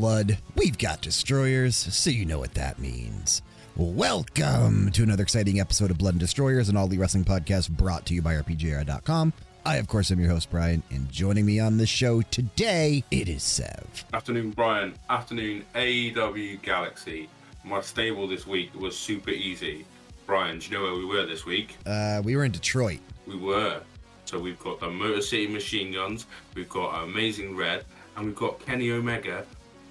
We've got blood, we've got destroyers, so you know what that means. Welcome to another exciting episode of Blood and Destroyers, an all elite wrestling podcast brought to you by RPGera.com. I, of course, am your host, Bryan, and joining me on the show today, it is Sev. Afternoon, Bryan. Afternoon, AEW Galaxy. My stable this week was super easy. Bryan, do you know where we were this week? Uh, we were in Detroit. We were. So we've got the Motor City Machine Guns, we've got Amazing Red, and we've got Kenny Omega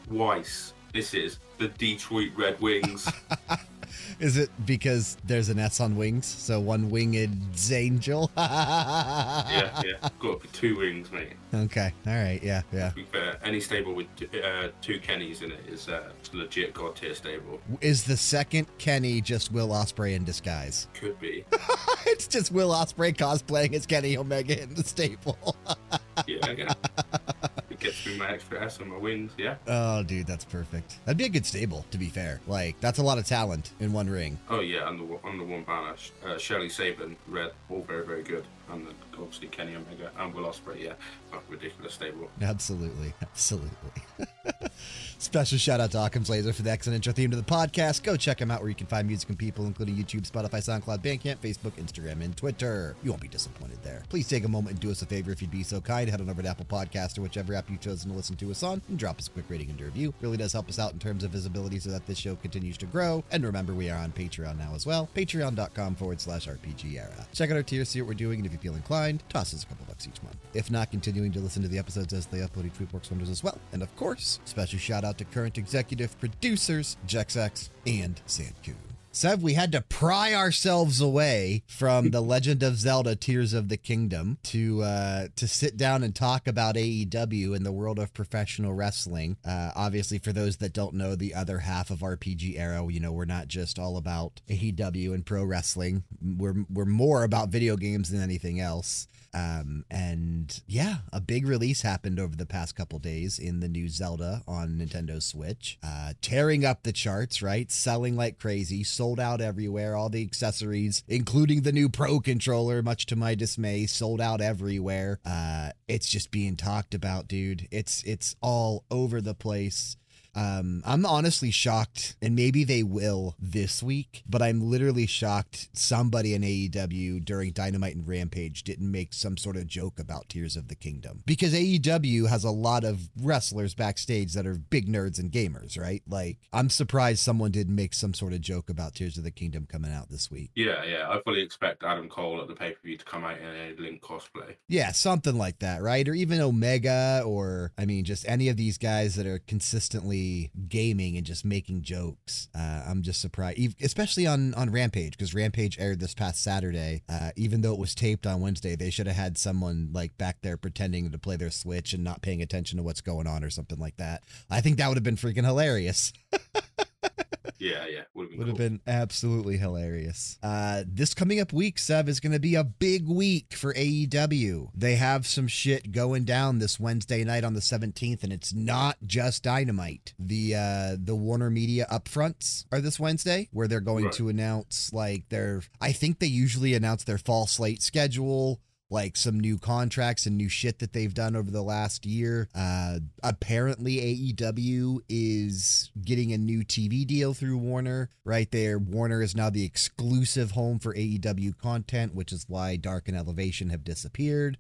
Weiss. This is the Detroit Red Wings. Is it because there's an S on wings? So one winged angel? yeah, yeah. Got two wings, mate. Okay. All right. Yeah, yeah. Fair, any stable with uh, two Kennys in it is uh, legit god tier stable. Is the second Kenny just Will Ospreay in disguise? Could be. it's just Will Ospreay cosplaying as Kenny Omega in the stable. yeah, yeah. It gets me my extra S on my wings, yeah. Oh, dude, that's perfect. That'd be a good stable, to be fair. Like, that's a lot of talent in one ring. Oh, yeah, on the, on the one banner. Uh, Shelley Sabin, Red, all very, very good. And then obviously Kenny Omega and Will Ospreay, yeah. ridiculous stable. Absolutely. Absolutely. Special shout out to Occam's Laser for the excellent intro theme to the podcast. Go check them out where you can find music and people, including YouTube, Spotify, SoundCloud, Bandcamp, Facebook, Instagram, and Twitter. You won't be disappointed there. Please take a moment and do us a favor if you'd be so kind. Head on over to Apple Podcast or whichever app you've chosen to listen to us on and drop us a quick rating and review. Really does help us out in terms of visibility so that this show continues to grow. And remember, we are on Patreon now as well. Patreon.com forward slash RPG era. Check out our tier, see what we're doing, and if you feel inclined, toss us a couple bucks each month. If not, continuing to listen to the episodes as they upload each week works wonders as well. And of course, special shout out to current executive producers, Jexak and Xancu. Sev, we had to pry ourselves away from the Legend of Zelda: Tears of the Kingdom to uh, to sit down and talk about AEW in the world of professional wrestling. Uh, obviously, for those that don't know, the other half of RPG era, you know, we're not just all about AEW and pro wrestling. We're we're more about video games than anything else. Um, and yeah, a big release happened over the past couple days in the new Zelda on Nintendo Switch, uh, tearing up the charts, right? Selling like crazy, sold out everywhere. All the accessories, including the new Pro controller, much to my dismay, sold out everywhere. Uh, it's just being talked about, dude. It's it's all over the place. Um, I'm honestly shocked, and maybe they will this week, but I'm literally shocked somebody in AEW during Dynamite and Rampage didn't make some sort of joke about Tears of the Kingdom. Because AEW has a lot of wrestlers backstage that are big nerds and gamers, right? Like, I'm surprised someone didn't make some sort of joke about Tears of the Kingdom coming out this week. Yeah, yeah. I fully expect Adam Cole at the pay per view to come out in a Link cosplay. Yeah, something like that, right? Or even Omega, or I mean, just any of these guys that are consistently gaming and just making jokes. Uh, I'm just surprised, especially on on Rampage because Rampage aired this past Saturday. Uh, even though it was taped on Wednesday, they should have had someone like back there pretending to play their Switch and not paying attention to what's going on or something like that. I think that would have been freaking hilarious. Yeah, yeah. Would have been, would cool. have been absolutely hilarious. Uh, this coming up week, Sev, is going to be a big week for AEW. They have some shit going down this Wednesday night on the 17th, and it's not just Dynamite. The uh, the Warner Media upfronts are this Wednesday, where they're going Right. to announce like their. I think they usually announce their fall slate schedule like some new contracts and new shit that they've done over the last year. Uh, apparently, AEW is getting a new TV deal through Warner. Right there, Warner is now the exclusive home for AEW content, which is why Dark and Elevation have disappeared.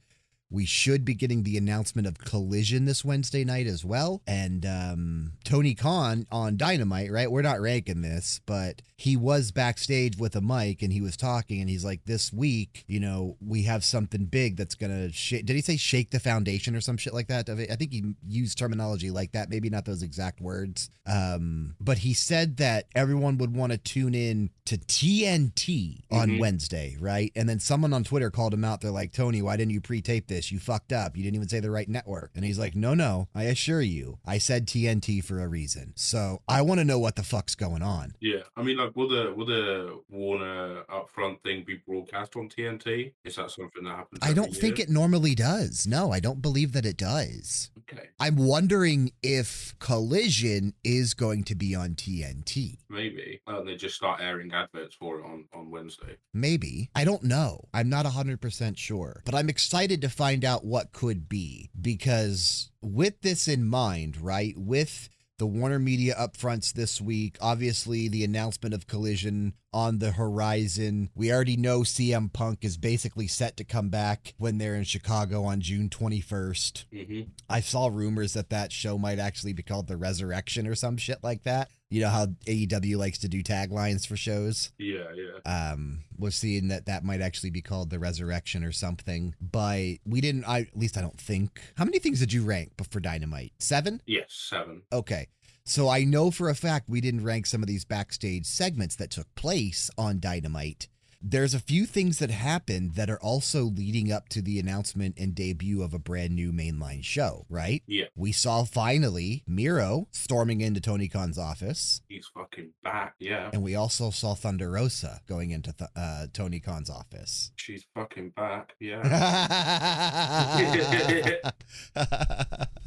We should be getting the announcement of Collision this Wednesday night as well. And um, Tony Khan on Dynamite, right? We're not ranking this, but he was backstage with a mic and he was talking and he's like, This week, you know, we have something big that's going to shake. Did he say shake the foundation or some shit like that? I think he used terminology like that, maybe not those exact words. Um, but he said that everyone would want to tune in to TNT on Mhm. Wednesday, right? And then someone on Twitter called him out. They're like, Tony, why didn't you pre tape this? You fucked up. You didn't even say the right network. And he's like, No, no, I assure you, I said TNT for a reason. So I want to know what the fuck's going on. Yeah, I mean, like, will the will the Warner upfront thing be broadcast on TNT? Is that something that happens? I don't think it normally does. No, I don't believe that it does. Okay, I'm wondering if Collision is going to be on TNT. maybe. Oh, they just start airing adverts for it on on Wednesday. Maybe. I don't know. I'm not 100% sure. But I'm excited to find out what could be. Because, with this in mind, right, with the Warner Media upfronts this week, obviously the announcement of Collision on the horizon. We already know CM Punk is basically set to come back when they're in Chicago on June 21st. hmm I saw rumors that that show might actually be called The Resurrection or some shit like that. You know how AEW likes to do taglines for shows? Yeah, yeah. um was seeing that that might actually be called the resurrection or something but we didn't i at least i don't think how many things did you rank for dynamite seven Yes, seven. okay so i know for a fact we didn't rank some of these backstage segments that took place on dynamite there's a few things that happened that are also leading up to the announcement and debut of a brand new mainline show right Yeah, we saw finally miro storming into tony khan's office he's fucking back. Yeah, and we also saw Thunder Rosa going into th- uh, Tony Khan's office. she's fucking back. Yeah.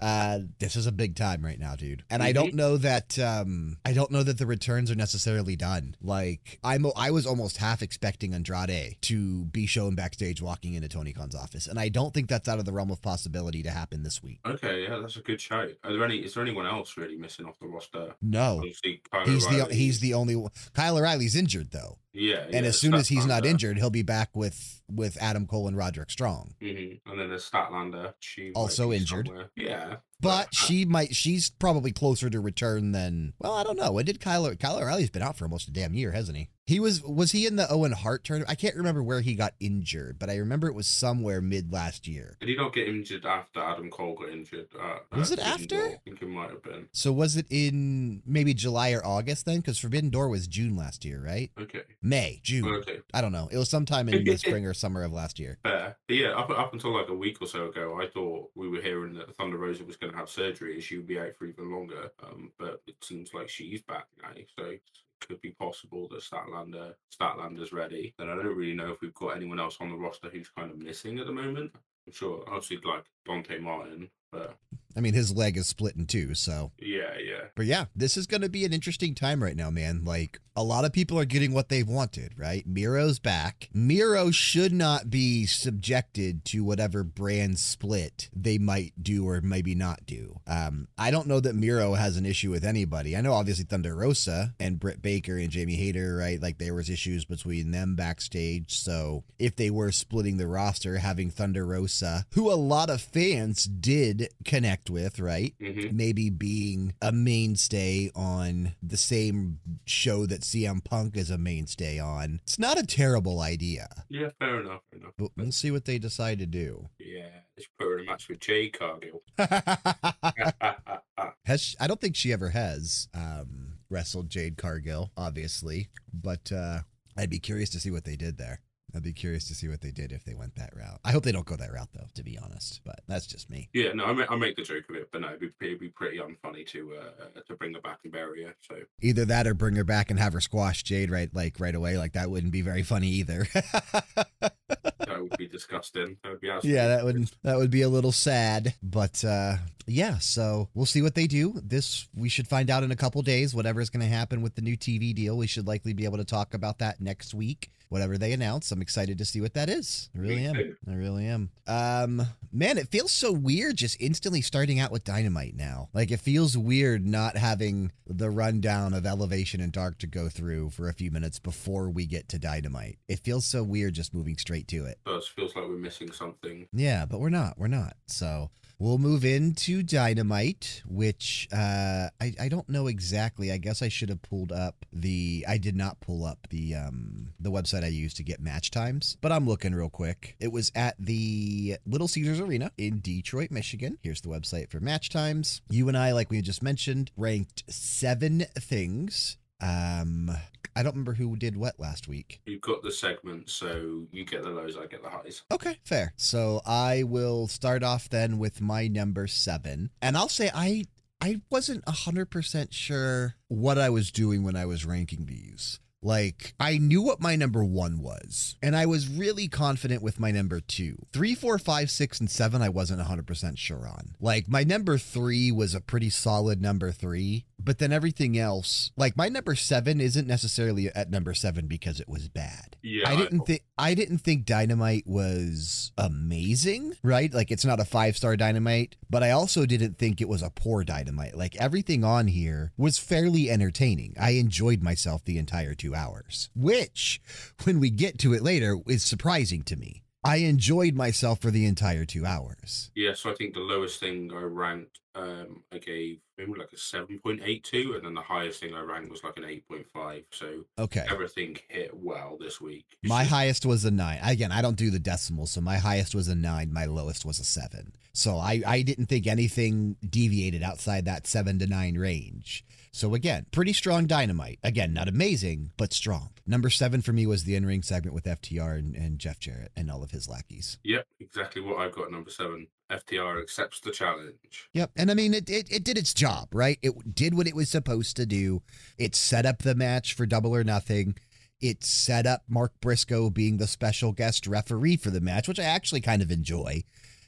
uh, this is a big time right now, dude. And I don't know that um, I don't know that the returns are necessarily done. Like I'm, I was almost half expecting Andrade to be shown backstage walking into Tony Khan's office, and I don't think that's out of the realm of possibility to happen this week. Okay, yeah, that's a good show. Are there any? Is there anyone else really missing off the roster? No, he's the he's the only one. Kyle O'Reilly's injured though, yeah, and yeah, as soon as he's not injured, he'll be back with with Adam Cole and Roderick Strong. Mhm. And then there's Statlander. She Also injured. somewhere. Yeah, But uh, she might. She's probably closer to return than. Well, I don't know. When did Kyle? Kyle O'Reilly's been out for almost a damn year, hasn't he? He was. Was he in the Owen Hart tournament? I can't remember where he got injured, but I remember it was somewhere mid last year. Did he not get injured after Adam Cole got injured? Uh, Was uh, it after? Door? I think it might have been. So was it in maybe July or August then? Because Forbidden Door was June last year, right? Okay. May, June. Okay. I don't know. It was sometime in the spring or summer of last year. Fair. But yeah, up, up until like a week or so ago, I thought we were hearing that Thunder Rosa was going have surgery she would be out for even longer. Um, but it seems like she's back now, so could be possible that Statlander Statlander's ready. And I don't really know if we've got anyone else on the roster who's kind of missing at the moment. I'm sure, obviously, like Dante Martin, but I mean, his leg is split in two, so. yeah, yeah, But yeah, this is going to be an interesting time right now, man. Like, a lot of people are getting what they've wanted, right? Miro's back. Miro should not be subjected to whatever brand split they might do or maybe not do. Um, I don't know that Miro has an issue with anybody. I know, obviously, Thunder Rosa and Britt Baker and Jamie Hayter, right? Like, there was issues between them backstage. So, if they were splitting the roster, having Thunder Rosa, who a lot of fans did connect with, right? hmm maybe being a mainstay on the same show that CM Punk is a mainstay on. It's not a terrible idea, yeah. Fair enough. Fair enough. but we'll see what they decide to do. Yeah, let's put her in a match with Jade Cargill. has she- I don't think she ever has um, wrestled Jade Cargill, obviously, but uh, I'd be curious to see what they did there. I'd be curious to see what they did if they went that route. I hope they don't go that route though, to be honest. But that's just me. Yeah, no, I make, I make the joke of it, but no, it'd be, it'd be pretty unfunny to uh, to bring her back and bury her. So Either that or bring her back and have her squash Jade right like right away. Like that wouldn't be very funny either. that would be disgusting. That would be yeah, that would that would be a little sad. But uh yeah, so we'll see what they do. This we should find out in a couple days. Whatever's going to happen with the new TV deal, we should likely be able to talk about that next week. Whatever they announce, I'm excited to see what that is. I really am. I really am. Um, man, it feels so weird just instantly starting out with Dynamite now. Like it feels weird not having the rundown of Elevation and Dark to go through for a few minutes before we get to Dynamite. It feels so weird just moving straight to it. Feels like we're missing something. Yeah, but we're not. We're not. So we'll move into Dynamite, which uh, I I don't know exactly. I guess I should have pulled up the. I did not pull up the um the website I used to get match times, but I'm looking real quick. It was at the Little Caesars Arena in Detroit, Michigan. Here's the website for match times. You and I, like we just mentioned, ranked seven things. Um, I don't remember who did what last week. You've got the segment, so you get the lows, I get the highs. Okay, fair. So I will start off then with my number seven, and I'll say I I wasn't hundred percent sure what I was doing when I was ranking these. Like, I knew what my number one was, and I was really confident with my number two. Three, four, five, six, and seven, I wasn't 100% sure on. Like, my number three was a pretty solid number three, but then everything else, like my number seven isn't necessarily at number seven because it was bad. Yeah, I didn't think I didn't think Dynamite was amazing, right? Like it's not a five star Dynamite, but I also didn't think it was a poor Dynamite. Like everything on here was fairly entertaining. I enjoyed myself the entire two hours, which, when we get to it later, is surprising to me. I enjoyed myself for the entire two hours. Yeah, so I think the lowest thing I ranked, um, I gave maybe like a seven point eight two, and then the highest thing I ranked was like an eight point five. So Okay. everything hit well this week. My highest was a nine. Again, I don't do the decimals, so my highest was a nine. My lowest was a seven. So I, I didn't think anything deviated outside that seven to nine range. So again, pretty strong dynamite. Again, not amazing, but strong. Number seven for me was the in ring segment with FTR and, and Jeff Jarrett and all of his lackeys. Yep, exactly what I've got number seven. FTR accepts the challenge. Yep. And I mean, it, it, it did its job, right? It did what it was supposed to do. It set up the match for double or nothing. It set up Mark Briscoe being the special guest referee for the match, which I actually kind of enjoy.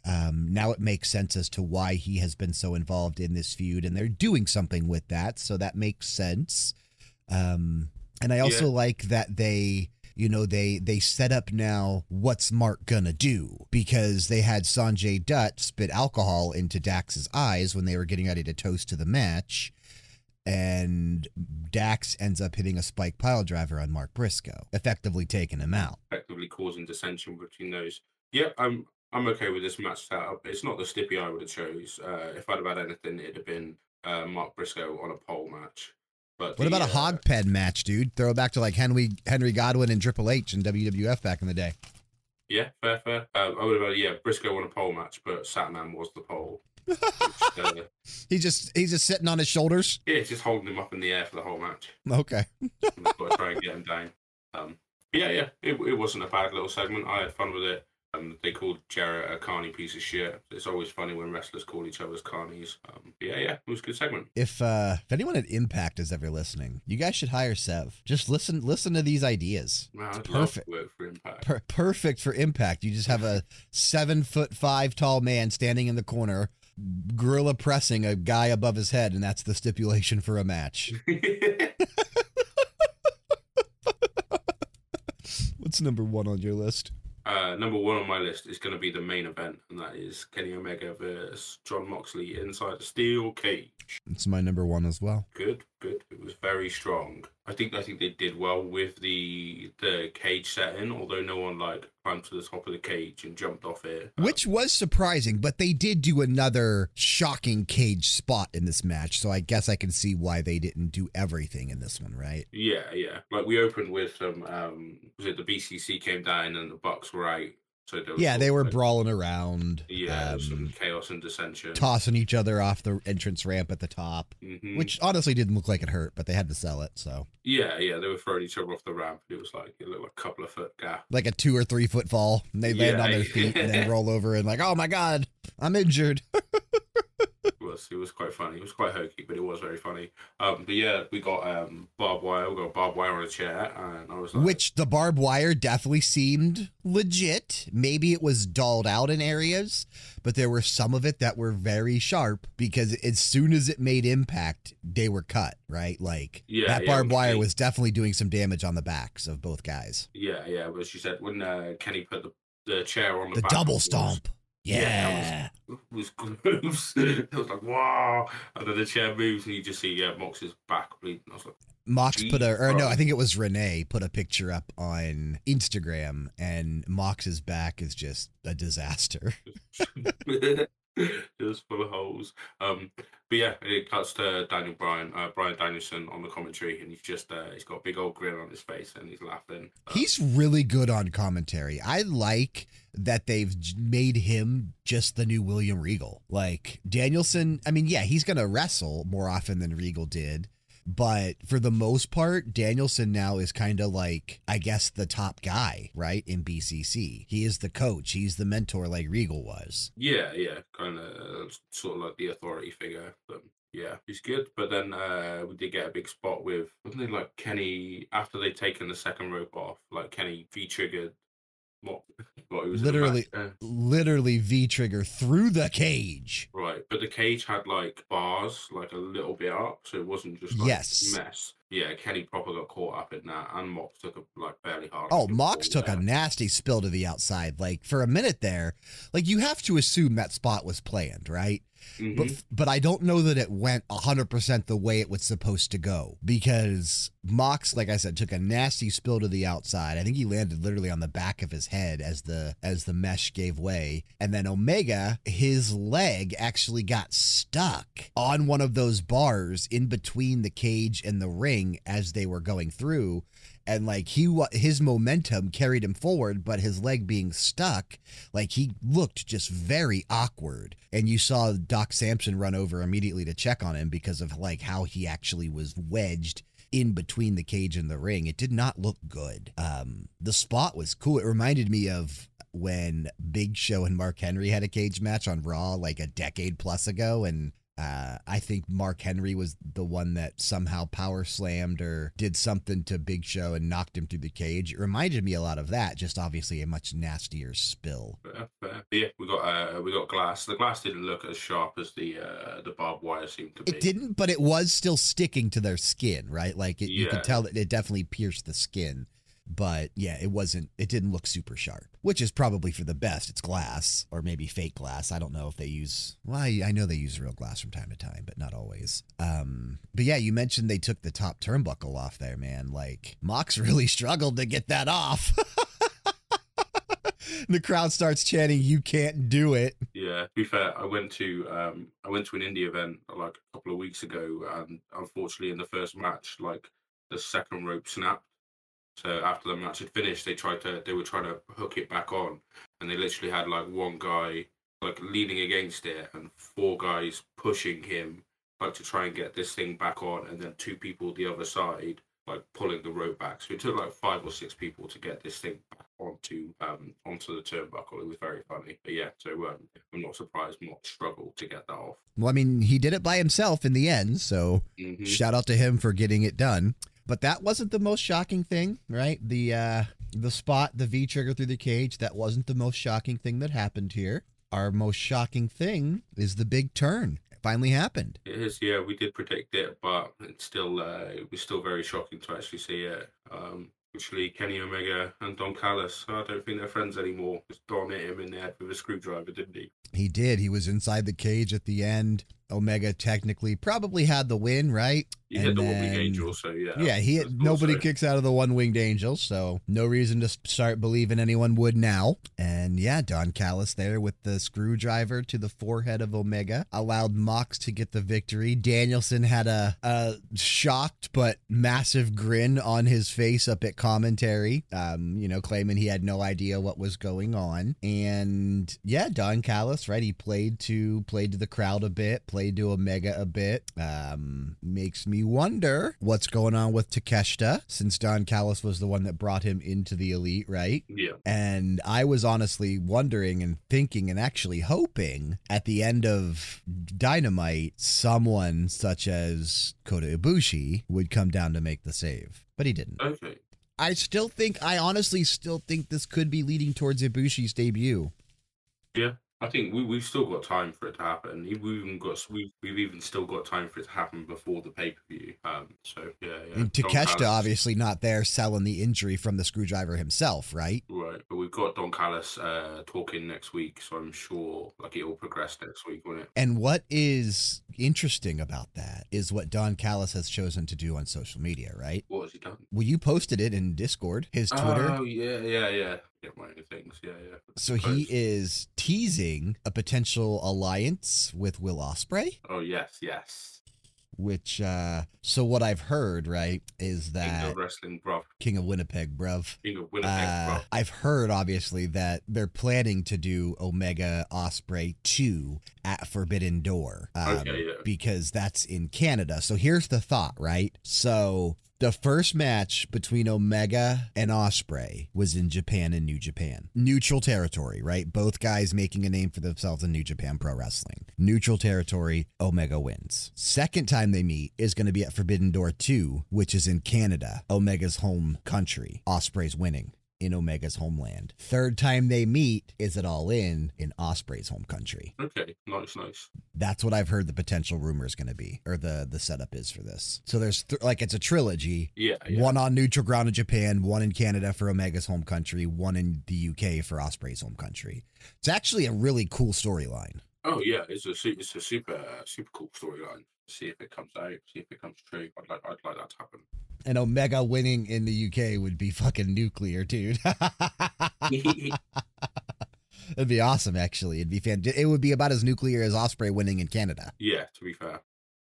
Um, now it makes sense as to why he has been so involved in this feud, and they're doing something with that, so that makes sense. Um, and I also Yeah. like that they, you know, they they set up now what's Mark gonna do because they had Sanjay Dutt spit alcohol into Dax's eyes when they were getting ready to toast to the match. And Dax ends up hitting a spike pile driver on Mark Briscoe, effectively taking him out. effectively causing dissension between those. Yeah, I'm I'm okay with this match setup. It's not the stippy I would have chose. Uh, if I'd have had anything, it'd have been uh, Mark Briscoe on a pole match. But What the, about a uh, hog pen match, dude? Throw it back to like Henry Henry Godwinn and Triple H and WWF back in the day. Yeah, fair, fair. Uh, I would have had yeah Briscoe on a pole match, but Satnam was the pole. Which, uh, He's just he's just sitting on his shoulders. yeah, just holding him up in the air for the whole match. Okay. Got to try and get him down. Um, yeah, yeah, it, it wasn't a bad little segment. I had fun with it. Um, they called Jarrett a carny piece of shit. It's always funny when wrestlers call each other's carnies. Um, yeah, yeah, it was a good segment. If uh if anyone at Impact is ever listening, you guys should hire Sev. Just listen listen to these ideas. Man, I'd It's love perfect. for Impact. Per- perfect for Impact. You just have a seven foot five tall man standing in the corner, gorilla pressing a guy above his head, and that's the stipulation for a match. What's number one on your list? Uh, number one on my list is going to be the main event, and that is Kenny Omega versus Jon Moxley inside the steel cage. It's my number one as well. Good, good. It was very strong. I think I think they did well with the the cage setting, although no one like climbed to the top of the cage and jumped off it. Uh, Which was surprising, but they did do another shocking cage spot in this match, so I guess I can see why they didn't do everything in this one, right? yeah, yeah. Like we opened with some. Um, was it the BCC came down and the Bucks were out? So Yeah, they were like, brawling around, Yeah, was some um, chaos and dissension. tossing each other off the entrance ramp at the top, Mhm. which honestly didn't look like it hurt, but they had to sell it, so Yeah, yeah, they were throwing each other off the ramp. It was like it looked like a couple of foot gap. like a two or three foot fall, and they land Yeah. on their feet and then roll over and like, oh my god, I'm injured. It was it was quite funny. It was quite hokey, but it was very funny. Um, but yeah, we got um barbed wire. We got barbed wire on a chair, and I was like, Which the barbed wire definitely seemed legit. Maybe it was dulled out in areas, but there were some of it that were very sharp because as soon as it made impact, they were cut, right? Like Yeah, that yeah, barbed wire they- was definitely doing some damage on the backs of both guys. yeah, yeah. But she said when uh, Kenny put the, the chair on the, The double stomp. Yeah, Yeah. was gross. it was like wow, and then the chair moves, and you just see yeah Mox's back bleeding. I was like, Mox put a, or no. I think it was Renee put a picture up on Instagram, and Mox's back is just a disaster. was full of holes. Um, but yeah, it cuts to Daniel Bryan, uh, Bryan Danielson on the commentary, and he's just uh, he's got a big old grin on his face, and he's laughing. Uh, He's really good on commentary. I like that they've made him just the new William Regal. Like Danielson, I mean, yeah, he's to wrestle more often than Regal did. But for the most part, Danielson now is kind of like, I guess, the top guy, right? In BCC. He is the coach, he's the mentor like Regal was. yeah, yeah, kind of sort of like the authority figure. But Yeah, he's good. But then uh, we did get a big spot with wasn't it like Kenny after they'd taken the second rope off, like Kenny V triggered what what he was in the Literally- uh, Literally V trigger through the cage. right. But the cage had like bars, like a little bit up, so it wasn't just like Yes. mess. Yeah, Kenny proper got caught up in that, and Mox took a like barely hard. Oh, Mox took a nasty spill to the outside. Like for a minute there, like you have to assume that spot was planned, right? Mhm. But but I don't know that it went 100% the way it was supposed to go because Mox like I said took a nasty spill to the outside. I think he landed literally on the back of his head as the as the mesh gave way. And then Omega his leg actually got stuck on one of those bars in between the cage and the ring as they were going through and like he his momentum carried him forward but his leg being stuck like he looked just very awkward and you saw doc sampson run over immediately to check on him because of like how he actually was wedged in between the cage and the ring. It did not look good. Um the spot was cool. It reminded me of when big show and mark henry had a cage match on raw like a decade plus ago and uh, I think Mark Henry was the one that somehow power slammed or did something to Big Show and knocked him through the cage. It reminded me a lot of that, just obviously a much nastier spill. Fair, fair. But yeah, we got uh, we got glass. The glass didn't look as sharp as the uh, the barbed wire seemed to be. It didn't, but it was still sticking to their skin, right? Like it, you Yeah. could tell that it definitely pierced the skin. But yeah, it wasn't, it didn't look super sharp, which is probably for the best. It's glass or maybe fake glass. I don't know if they use, well, I, I know they use real glass from time to time, but not always. Um, but yeah, you mentioned they took the top turnbuckle off there, man. Like Mox really struggled to get that off. the crowd starts chanting, You can't do it. Yeah, to be fair, I went to um I went to an indie event like a couple of weeks ago, and unfortunately, in the first match, like the second rope snapped. So after the match had finished, they tried to they were trying to hook it back on, and they literally had like one guy like leaning against it, and four guys pushing him like to try and get this thing back on, and then two people the other side like pulling the rope back. So it took like five or six people to get this thing back onto um onto the turnbuckle. It was very funny. But yeah, so um, I'm not surprised Mox struggled to get that off. Well, I mean, he did it by himself in the end, so Mhm. shout out to him for getting it done. But that wasn't the most shocking thing, right? The uh the spot, the V trigger through the cage, that wasn't the most shocking thing that happened here. Our most shocking thing is the big turn. It finally happened. It is, yeah, we did predict it, but it's still uh, it was still very shocking to actually see it. Um, actually, Kenny Omega and Don Callis, I don't think they're friends anymore. Just Don hit him in the head with a screwdriver, didn't he? He did. He was inside the cage at the end. Omega technically probably had the win, right? He hit And the one wing then- angel, so yeah. Yeah, he that's nobody also- kicks out of the one winged angel, so no reason to start believing anyone would now. And yeah, Don Callis there with the screwdriver to the forehead of Omega allowed Mox to get the victory. Danielson had a, a shocked but massive grin on his face up at commentary, um, you know, claiming he had no idea what was going on. And yeah, Don Callis, right? He played to played to the crowd a bit, played to Omega a bit. Um, makes me wonder what's going on with Takeshita, since Don Callis was the one that brought him into the elite, right? Yeah, And I was honestly wondering and thinking and actually hoping at the end of Dynamite, someone such as Kota Ibushi would come down to make the save. But he didn't. okay. I still think, I honestly still think this could be leading towards Ibushi's debut. Yeah, I think we we've still got time for it to happen. We've even got we've, we've even still got time for it to happen before the pay per view. Um, so yeah, yeah. And Takeshita obviously not there selling the injury from the screwdriver himself, right? Right, but we've got Don Callis uh, talking next week, so I'm sure like it will progress next week, won't it? And what is interesting about that is what Don Callis has chosen to do on social media, right? What has he done? Well, you posted it in Discord, his Twitter. Oh yeah, yeah, yeah. My things. Yeah, yeah. so he is teasing a potential alliance with Will Ospreay, Oh yes, yes. which uh so what I've heard, right, is that King of wrestling, bruv. King of Winnipeg, bruv. King of Winnipeg, Uh, bruv. I've heard obviously that they're planning to do Omega Ospreay 2 at Forbidden Door. um, Okay, yeah. Because that's in Canada. So here's the thought, right? So The first match between Omega and Ospreay was in Japan and New Japan. Neutral territory, right? Both guys making a name for themselves in New Japan Pro Wrestling. Neutral territory, Omega wins. Second time they meet is going to be at Forbidden Door 2, which is in Canada, Omega's home country. Ospreay's winning in Omega's homeland. Third time they meet is it all in in Ospreay's home country. Okay, nice, nice. That's what I've heard the potential rumor is going to be, or the the setup is for this. So there's th- like it's a trilogy. Yeah, yeah. One on neutral ground in Japan, one in Canada for Omega's home country, one in the UK for Ospreay's home country. It's actually a really cool storyline. Oh yeah, it's a it's a super super cool storyline. See if it comes out. See if it comes true. I'd like I'd like that to happen. And Omega winning in the UK would be fucking nuclear, dude. It'd be awesome, actually. It'd be fan. It would be about as nuclear as Ospreay winning in Canada. yeah, to be fair,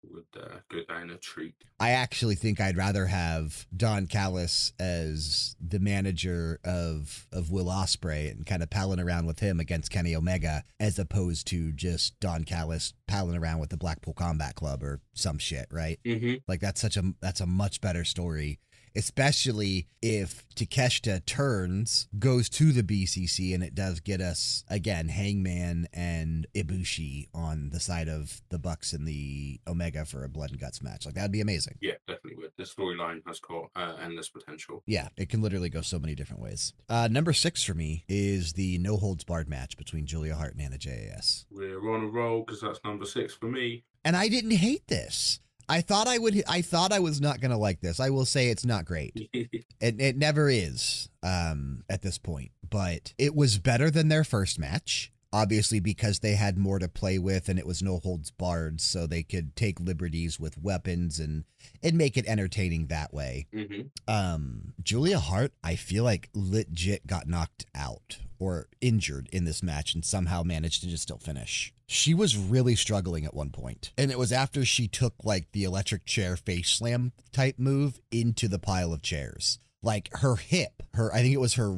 would uh, go down a treat. I actually think I'd rather have Don Callis as the manager of of Will Ospreay and kind of palling around with him against Kenny Omega, as opposed to just Don Callis palling around with the Blackpool Combat Club or some shit, right? Mm-hmm. Like that's such a that's a much better story, especially if Takeshita turns goes to the BCC and it does get us again Hangman and Ibushi on the side of the Bucks and the Omega for a blood and guts match. Like that'd be amazing. Yeah, definitely would. The storyline has got uh, endless potential. Yeah, it can literally go so many different ways. Uh, number six for me is the no holds barred match between Julia Hart and Anna Jay. We're on a roll because that's number six for me. And I didn't hate this. I thought I would. I thought I was not going to like this. I will say it's not great. It, it never is um, at this point, but it was better than their first match. Obviously, because they had more to play with and it was no holds barred, so they could take liberties with weapons and and make it entertaining that way. hmm Um, Julia Hart, I feel like legit got knocked out or injured in this match and somehow managed to just still finish. She was really struggling at one point, and it was after she took like the electric chair face slam type move into the pile of chairs. Like her hip, her I think it was her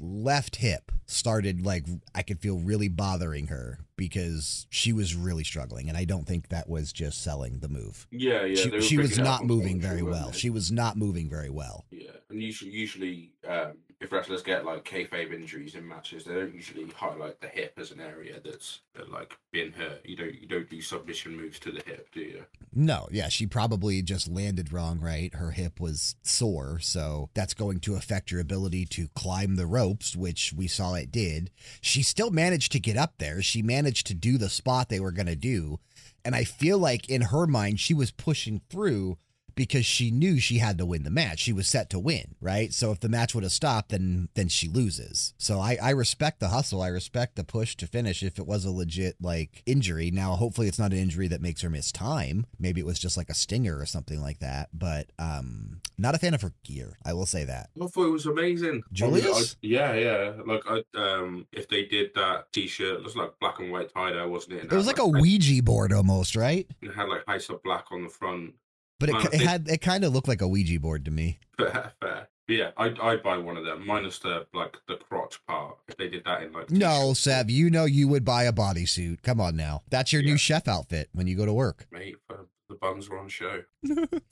left hip started like I could feel really bothering her because she was really struggling, and I don't think that was just selling the move. Yeah, yeah. she she was picking it up not moving very well. She was not moving very well. Yeah, and usually, usually um, if wrestlers get like kayfabe injuries in matches, they don't usually highlight the hip as an area that's that, like being hurt. You don't you don't do submission moves to the hip, do you? No, yeah, she probably just landed wrong, right? Her hip was sore, so that's going to affect your ability to climb the ropes, which we saw it did. She still managed to get up there. She managed to do the spot they were going to do. And I feel like in her mind, she was pushing through because she knew she had to win the match. She was set to win, right? So if the match would have stopped, then then she loses. So I, I respect the hustle. I respect the push to finish if it was a legit like injury. Now hopefully it's not an injury that makes her miss time. Maybe it was just like a stinger or something like that. But um not a fan of her gear. I will say that. I thought it was amazing. Julia's? I- yeah, yeah. Like I um, if they did that T-shirt, it was like black and white tie dye, wasn't it? And It was had, like a Ouija board almost, right? It had like House of Black on the front. But it, it had it kind of looked like a Ouija board to me. Fair, fair. Yeah, I'd, I'd buy one of them, minus the like the crotch part. If they did that in like No, Sev, you know you would buy a bodysuit. Come on now. That's your Yeah. new chef outfit when you go to work. mate, the buns were on show.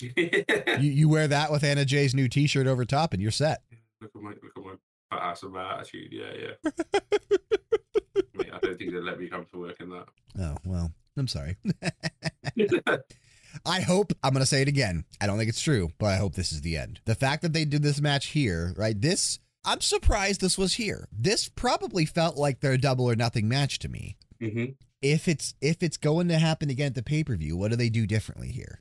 You, you wear that with Anna Jay's new T-shirt over top, and you're set. Look at my look at my fat ass and my attitude. Yeah, yeah. Mate, I don't think they'd let me come to work in that. Oh well, I'm sorry. I hope I'm gonna say it again. I don't think it's true, but I hope this is the end. The fact that they did this match here, right? This I'm surprised this was here. This probably felt like their double or nothing match to me. hmm If it's if it's going to happen again at the pay per view, what do they do differently here?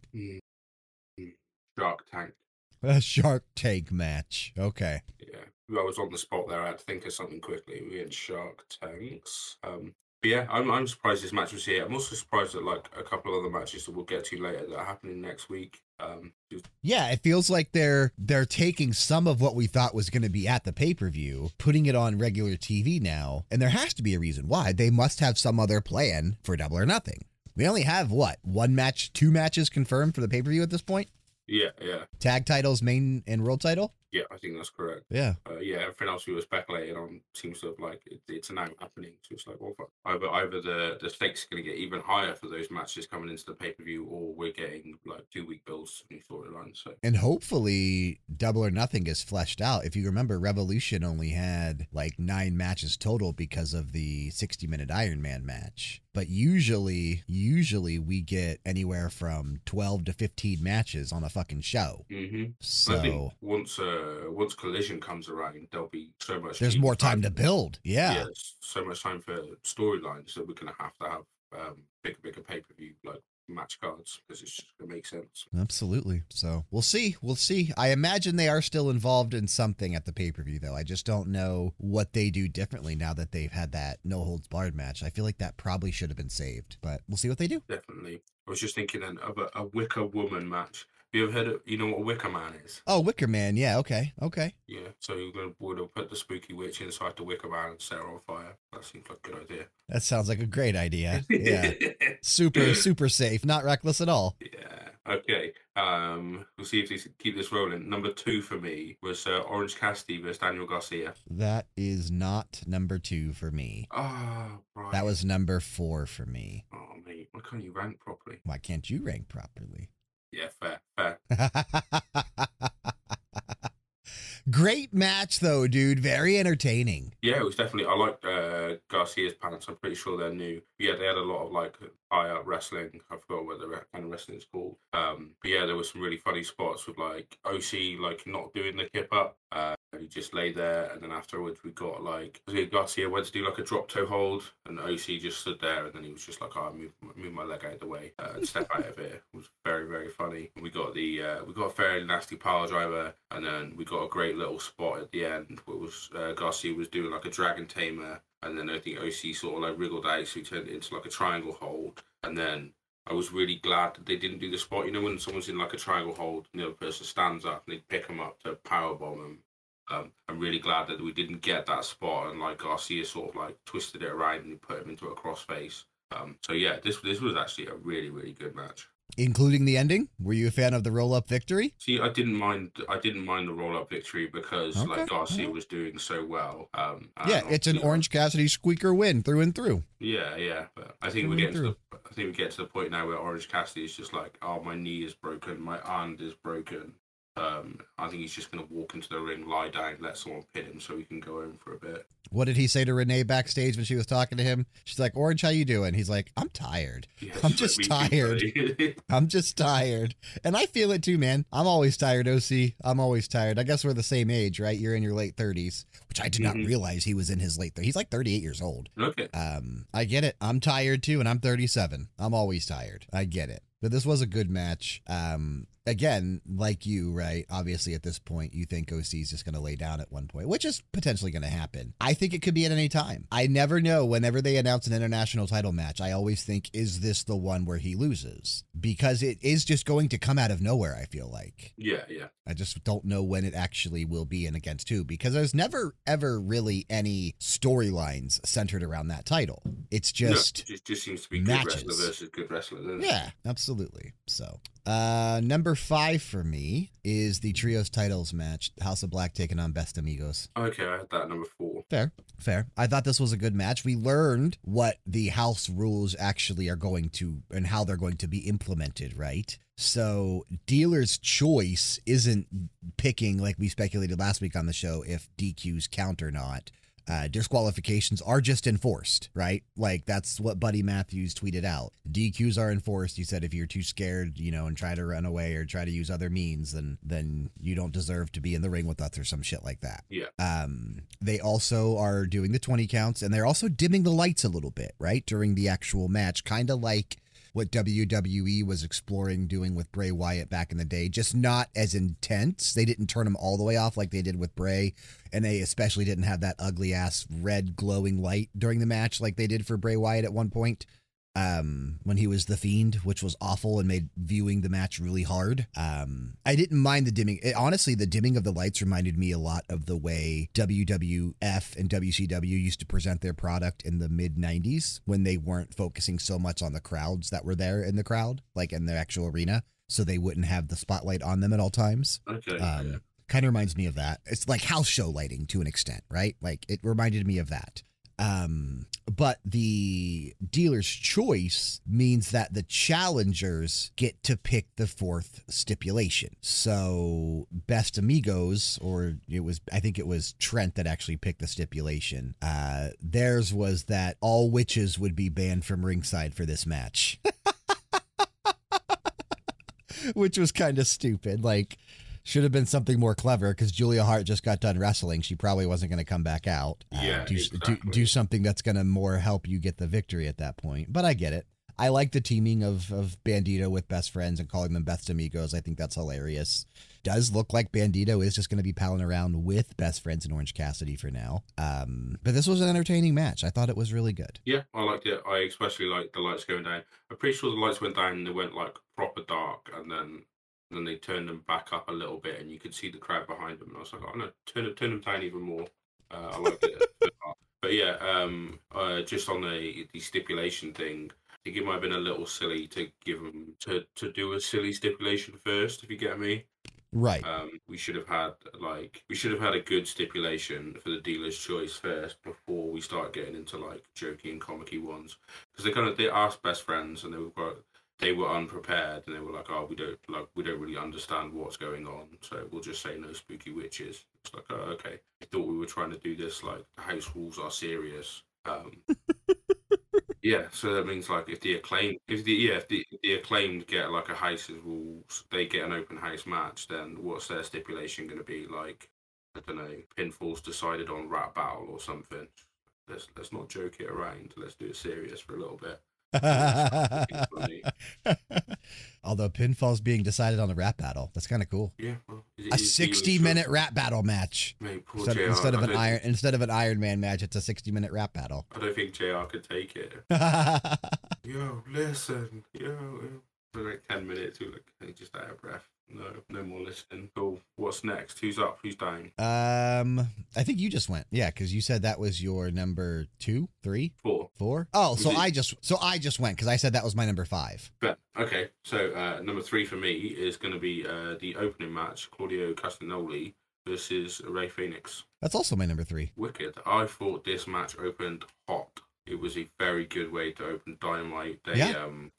Shark Tank. A Shark Tank match. Okay. Yeah, I was on the spot there. I had to think of something quickly. We had Shark Tanks. Um, but yeah, I'm I'm surprised this match was here. I'm also surprised that like a couple of other matches that we'll get to later that are happening next week. Um, Yeah, it feels like they're they're taking some of what we thought was going to be at the pay-per-view, putting it on regular TV now, and there has to be a reason why. They must have some other plan for double or nothing. We only have what? One match, two matches confirmed for the pay-per-view at this point? yeah, yeah, Tag titles, main and world title? Yeah, I think that's correct. Yeah. Uh, yeah, everything else we were speculating on seems to have like it, it's now happening. So it's like, well, fuck. either either the the stakes are going to get even higher for those matches coming into the pay per view, or we're getting like two week builds new storylines. So And hopefully, Double or Nothing is fleshed out. If you remember, Revolution only had like nine matches total because of the 60 minute Iron Man match. But usually, usually we get anywhere from 12 to 15 matches on a fucking show. hmm I So once uh once collision comes around, there'll be so much. there's more time to build. Yeah. Yes, so much time for storylines that we're going to have to have um, bigger, bigger pay per view like match cards because it's just going to make sense. Absolutely. So we'll see. We'll see. I imagine they are still involved in something at the pay per view, though. I just don't know what they do differently now that they've had that no holds barred match. I feel like that probably should have been saved, but we'll see what they do. Definitely. I was just thinking then of a, a Wicker Woman match. Have you ever heard of, you know what a Wicker Man is? Oh, Wicker Man. Yeah. Okay. Okay. Yeah, so you're to would put the spooky witch inside the Wicker Man and set her on fire. That seems like a good idea. That sounds like a great idea. Yeah. super, super safe. Not reckless at all. yeah. Okay. Um, we'll see if they keep this rolling. Number two for me was uh, Orange Cassidy versus Daniel Garcia. That is not number two for me. Oh, right. That was number four for me. Oh, mate, why can't you rank properly? Why can't you rank properly? Yeah, fair, fair. Great match, though, dude. Very entertaining. Yeah, it was definitely. I liked uh, Garcia's pants. I'm pretty sure they're new. Yeah, they had a lot of like high up wrestling. I forgot what the kind of wrestling is called. Um, but yeah, there were some really funny spots with like OC like not doing the kip up. Uh, he just lay there, and then afterwards we got like Garcia went to do like a drop toe hold, and OC just stood there, and then he was just like, "Oh, move, move my leg out of the way uh, and step out of it." It was very, very funny. We got the uh, we got a fairly nasty power driver, and then we got a great little spot at the end where was uh, Garcia was doing like a dragon tamer, and then I think OC sort of like wriggled out, so he turned it into like a triangle hold, and then I was really glad that they didn't do the spot. You know, when someone's in like a triangle hold, and the other person stands up and they pick them up to power bomb them. Um, I'm really glad that we didn't get that spot, and like Garcia sort of like twisted it around and put him into a crossface. Um, so yeah, this this was actually a really really good match. Including the ending. Were you a fan of the roll up victory? See, I didn't mind. I didn't mind the roll up victory because Okay, like Garcia was doing so well. Um, Yeah, it's an Orange Cassidy squeaker win through and through. Yeah, yeah. But I think and getting to the. I think we get to the point now where Orange Cassidy is just like, oh, my knee is broken, my hand is broken. Um, I think he's just gonna walk into the ring, lie down, let someone pin him, so he can go home for a bit. What did he say to Renee backstage when she was talking to him? She's like, Orange, how you doing? He's like, I'm tired. Yeah, I'm just tired. I'm just tired. And I feel it too, man. I'm always tired, OC. I'm always tired. I guess we're the same age, right? You're in your late 30s, which I did not Mhm. realize he was in his late 30s. He's like 38 years old. okay. Um, I get it. I'm tired too, and I'm 37. I'm always tired. I get it. But this was a good match. Um, again, like you, right? Obviously, at this point, you think OC is just going to lay down at one point, which is potentially going to happen. I think it could be at any time. I never know. Whenever they announce an international title match, I always think, is this the one where he loses? Because it is just going to come out of nowhere, I feel like. Yeah, yeah. I just don't know when it actually will be and against who because there's never ever really any storylines centered around that title. It's No, just it just, just seems to be good matches. wrestler versus good wrestler. yeah, absolutely. So, uh number 5 for me is the trios titles match, House of Black taking on Best Amigos. Okay, I had that number four. Fair, fair. I thought this was a good match. We learned what the house rules actually are going to and how they're going to be implemented, right? So, dealer's choice isn't picking, like we speculated last week on the show, if DQs count or not. Uh, disqualifications are just enforced, right? Like that's what Buddy Matthews tweeted out. DQs are enforced. He said if you're too scared, you know, and try to run away or try to use other means, then then you don't deserve to be in the ring with us or some shit like that. Yeah. Um, they also are doing the 20 counts and they're also dimming the lights a little bit, right? During the actual match, kind of like what WWE was exploring doing with Bray Wyatt back in the day, just not as intense. They didn't turn him all the way off like they did with Bray, and they especially didn't have that ugly ass red glowing light during the match like they did for Bray Wyatt at one point. Um, when he was the fiend, which was awful and made viewing the match really hard. Um, I didn't mind the dimming. It, honestly, the dimming of the lights reminded me a lot of the way WWF and WCW used to present their product in the mid 90s when they weren't focusing so much on the crowds that were there in the crowd, like in the actual arena, so they wouldn't have the spotlight on them at all times. Okay. Um, Kind of reminds me of that. It's like house show lighting to an extent, right? Like it reminded me of that. Um, but the dealer's choice means that the challengers get to pick the fourth stipulation. So best amigos, or it was I think it was Trent that actually picked the stipulation. Uh, theirs was that all witches would be banned from ringside for this match. Which was kind of stupid. Like should have been something more clever because Julia Hart just got done wrestling. She probably wasn't going to come back out. Uh, yeah, do, exactly. do, do something that's going to more help you get the victory at that point. But I get it. I like the teaming of of Bandito with best friends and calling them best amigos. I think that's hilarious. Does look like Bandito is just going to be palling around with best friends in Orange Cassidy for now. Um, but this was an entertaining match. I thought it was really good. Yeah, I liked it. I especially liked the lights going down. I'm pretty sure the lights went down and they went like proper dark, and then then they turned them back up a little bit, and you could see the crowd behind them. And I was like, oh no, turn turn them down even more. Uh, I liked it. but yeah, um, uh, just on the the stipulation thing, I think it might have been a little silly to give them to to do a silly stipulation first, if you get me. Right. Um, we should have had like we should have had a good stipulation for the dealer's choice first before we start getting into like jokey and comicky ones because they kind of they asked best friends and they were they were unprepared and they were like, "Oh, we don't like we don't really understand what's going on, so we'll just say no spooky witches." It's like, "Oh, okay." I thought we were trying to do this like the house rules are serious. Um, yeah, so that means like if the acclaimed, if the yeah, if the, if the acclaimed get like a house rules, they get an open house match. Then what's their stipulation going to be? Like, I don't know, pinfalls decided on rap battle or something. Let's let's not joke it around. Let's do it serious for a little bit. Although pinfall's being decided on the rap battle, that's kind of cool. Yeah, well, it- A sixty-minute rap battle match Mate, poor instead, JR, instead of an don't- iron instead of an Iron Man match. It's a sixty-minute rap battle. I don't think JR could take it. Yo, listen, yo, yo. For like ten minutes, we were like hey, just out of breath. No, no more listening. Cool. What's next? Who's up? Who's down? um, I think you just went, yeah, because you said that was your number two, three, Four. Four. Oh, so it- I just so I just went because I said that was my number five. But okay, so uh, number three for me is going to be uh, the opening match: Claudio Castagnoli versus Rey Fenix. That's also my number three. Wicked. I thought this match opened hot. It was a very good way to open Dynamite. They Yeah. um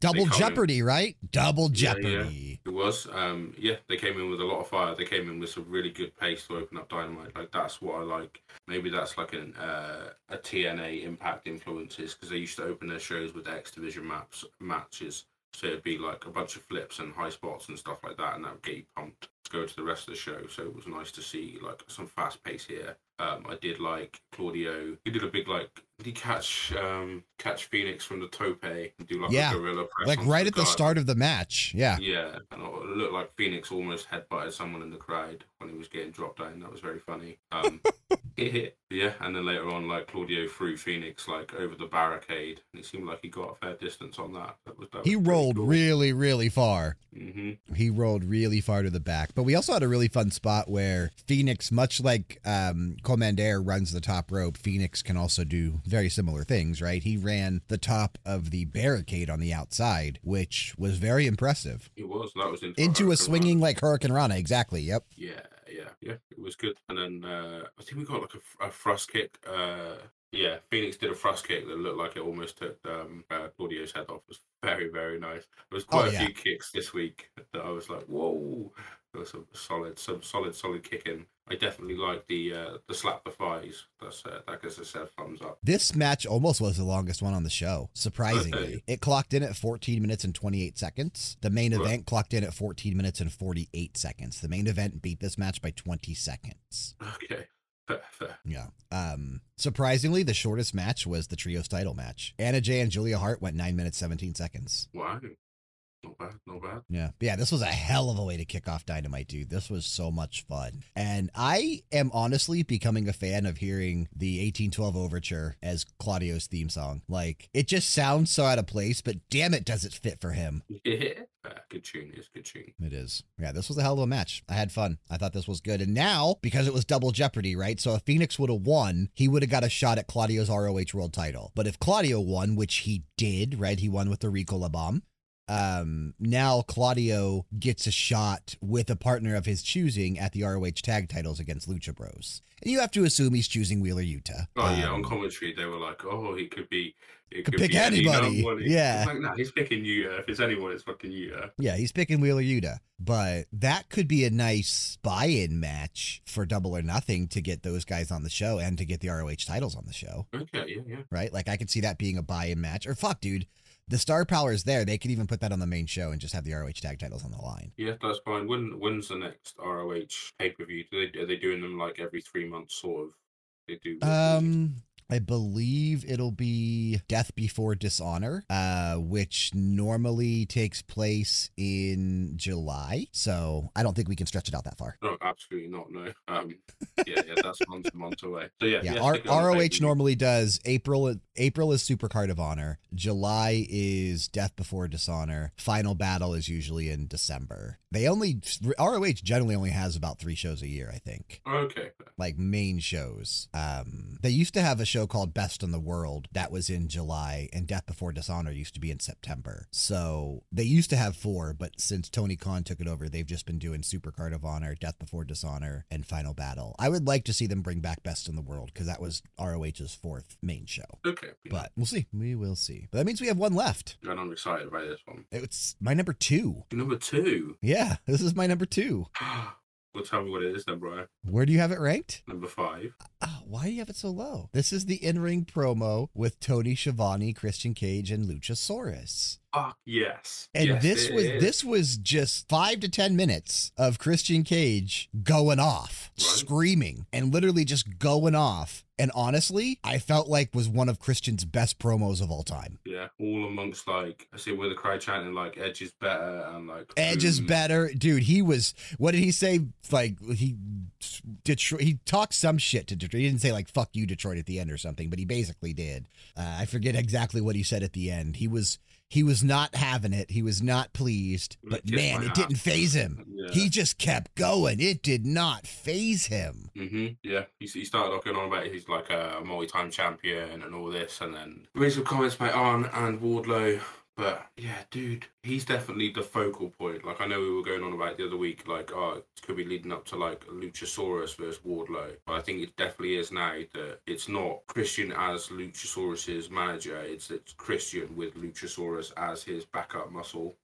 Double come in- Jeopardy, right? Double Yeah, yeah. Jeopardy. It was, um, yeah. They came in with a lot of fire. They came in with some really good pace to open up Dynamite. Like that's what I like. Maybe that's like an uh, a TNA Impact influences because they used to open their shows with X Division maps matches. So it'd be like a bunch of flips and high spots and stuff like that, and that would get you pumped to go to the rest of the show. So it was nice to see like some fast pace here. Um, I did like Claudio. He did a big like. Did he catch um, catch Phoenix from the tope and do like Yeah. a gorilla press? Like right at the start of the match. Yeah. Yeah, and it looked like Phoenix almost headbutted someone in the crowd when he was getting dropped down. That was very funny. Um, yeah, and then later on, like Claudio threw Phoenix like over the barricade, and it seemed like he got a fair distance on that. That was that He rolled really, really far. hmm He rolled really far to the back. But we also had a really fun spot where Phoenix, much like um, Commander runs the top rope, Phoenix can also do very similar things, right? He ran the top of the barricade on the outside, which was very impressive. It was that was into, Into a swinging Rana. like Hurricanrana. Exactly. Yep. Yeah, yeah, yeah. It was good. And then uh, I think we got like a, a thrust kick. Uh, yeah, Phoenix did a thrust kick that looked like it almost took um, uh, Claudio's head off. It was very, very nice. There was quite Oh, a yeah. few kicks this week that I was like, whoa. There was some solid, some solid, solid kicking. I definitely like the uh, the slap the thighs. That's uh, that gets a said thumbs up. This match almost was the longest one on the show, surprisingly. It clocked in at 14 minutes and 28 seconds. The main Right. event clocked in at 14 minutes and 48 seconds. The main event beat this match by 20 seconds. Okay. Yeah. Um, surprisingly, the shortest match was the trios title match. Anna Jay and Julia Hart went 9 minutes 17 seconds. Wow, not bad, not bad. Yeah. Yeah, this was a hell of a way to kick off Dynamite, dude. This was so much fun. And I am honestly becoming a fan of hearing the 1812 Overture as Claudio's theme song. Like, it just sounds so out of place, but damn it, does it fit for him. Yeah, fair. good tune. It's good tune. It is. Yeah, this was a hell of a match. I had fun. I thought this was good. And now, because it was double jeopardy, right? So if Phoenix would have won, he would have got a shot at Claudio's ROH world title. But if Claudio won, which he did, right? He won with the Ricola Bomb. Um, now Claudio gets a shot with a partner of his choosing at the ROH tag titles against Lucha Bros. And you have to assume he's choosing Wheeler Yuta. Oh yeah, on Um, commentary they were like, "Oh, he could be, it Could could, pick be any anybody, yeah. It's like, nah, he's picking you. If it's anyone, it's fucking you. Yeah, he's picking Wheeler Yuta, but that could be a nice buy-in match for Double or Nothing to get those guys on the show and to get the ROH titles on the show, Okay, yeah, yeah. right? Like I could see that being a buy-in match. Or fuck, dude, the star power is there. They could even put that on the main show and just have the ROH tag titles on the line. Yeah, that's fine. When when's the next ROH pay per view? Do they are they doing them like every three months, sort of? They do. Um, I believe it'll be Death Before Dishonor, uh, which normally takes place in July. So I don't think we can stretch it out that far. No, absolutely not. No. Um, yeah, yeah, that's months and months away. So yeah, Yeah, R- stick it on the ROH normally does April. April is Super Card of Honor. July is Death Before Dishonor. Final Battle is usually in December. They only ROH generally only has about three shows a year, I think. Okay. like main shows. Um, they used to have a show called Best in the World that was in July, and Death Before Dishonor used to be in September. So they used to have four, but since Tony Khan took it over, they've just been doing Super Card of Honor, Death Before Dishonor, and Final Battle. I would like to see them bring back Best in the World because that was ROH's fourth main show. Okay. But we'll see. We will see. But that means we have one left. and I'm excited about this one. It's my number two. Number two. Yeah, this is my number two. well, tell me what it is then, Bryan. Where do you have it ranked? Number five. Oh, why do you have it so low? This is the in-ring promo with Tony Schiavone, Christian Cage, and Luchasaurus. Fuck yes. And Yes, this was is. this was just five to ten minutes of Christian Cage going off, Right. screaming, and literally just going off. And honestly, I felt like was one of Christian's best promos of all time. Yeah, all amongst like I see where the crowd chanting like Edge is better and like Edge is better, dude. He was. What did he say? Like he Detroit. He talked some shit to Detroit. He didn't say like "fuck you, Detroit" at the end or something, but he basically did. Uh, I forget exactly what he said at the end. He was he was not having it. He was not pleased. But man, it didn't phase him. Yeah. He just kept going. It did not phase him. hmm Yeah, he, he started off going on about he's like a multi-time champion and all this, and then made some comments about Arn and Wardlow. But yeah, dude, he's definitely the focal point. Like I know we were going on about the other week, like oh, it could be leading up to like Luchasaurus versus Wardlow. But I think it definitely is now that it's not Christian as Luchasaurus's manager. It's it's Christian with Luchasaurus as his backup muscle.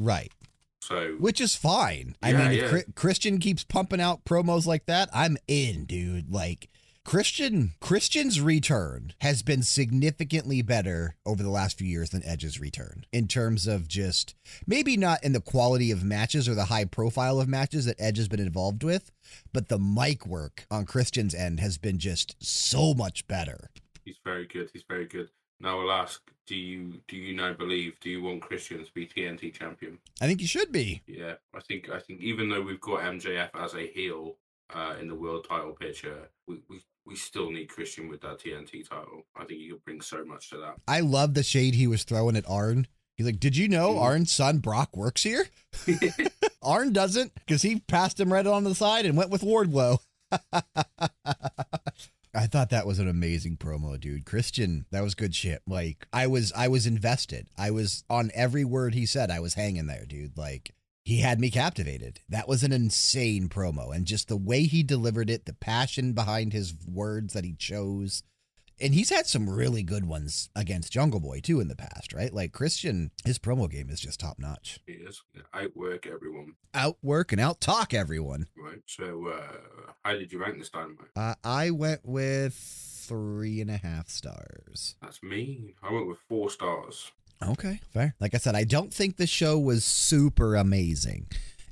Right. So Which is fine. I mean, if yeah. Chri- Christian keeps pumping out promos like that, I'm in, dude. Like Christian Christian's return has been significantly better over the last few years than Edge's return in terms of just maybe not in the quality of matches or the high profile of matches that Edge has been involved with, but the mic work on Christian's end has been just so much better. He's very good. He's very good. Now I'll ask: Do you do you now believe? Do you want Christian to be TNT champion? I think he should be. Yeah, I think I think even though we've got MJF as a heel uh, in the world title picture, we, we we still need Christian with that TNT title. I think he could bring so much to that. I love the shade he was throwing at Arn. He's like, "Did you know Mhm. Arn's son Brock works here?" Arn doesn't because he passed him right on the side and went with Wardlow. I thought that was an amazing promo, dude. Christian, that was good shit. Like I was I was invested. I was on every word he said. I was hanging there, dude. Like he had me captivated. That was an insane promo and just the way he delivered it, the passion behind his words that he chose. And he's had some really good ones against Jungle Boy too in the past, right? Like Christian, his promo game is just top notch. He is outwork everyone, Outwork and outtalk everyone. right? So, uh, how did you rank this dynamite? Uh, I went with three and a half stars. That's me. I went with four stars. Okay, fair. Like I said, I don't think the show was super amazing.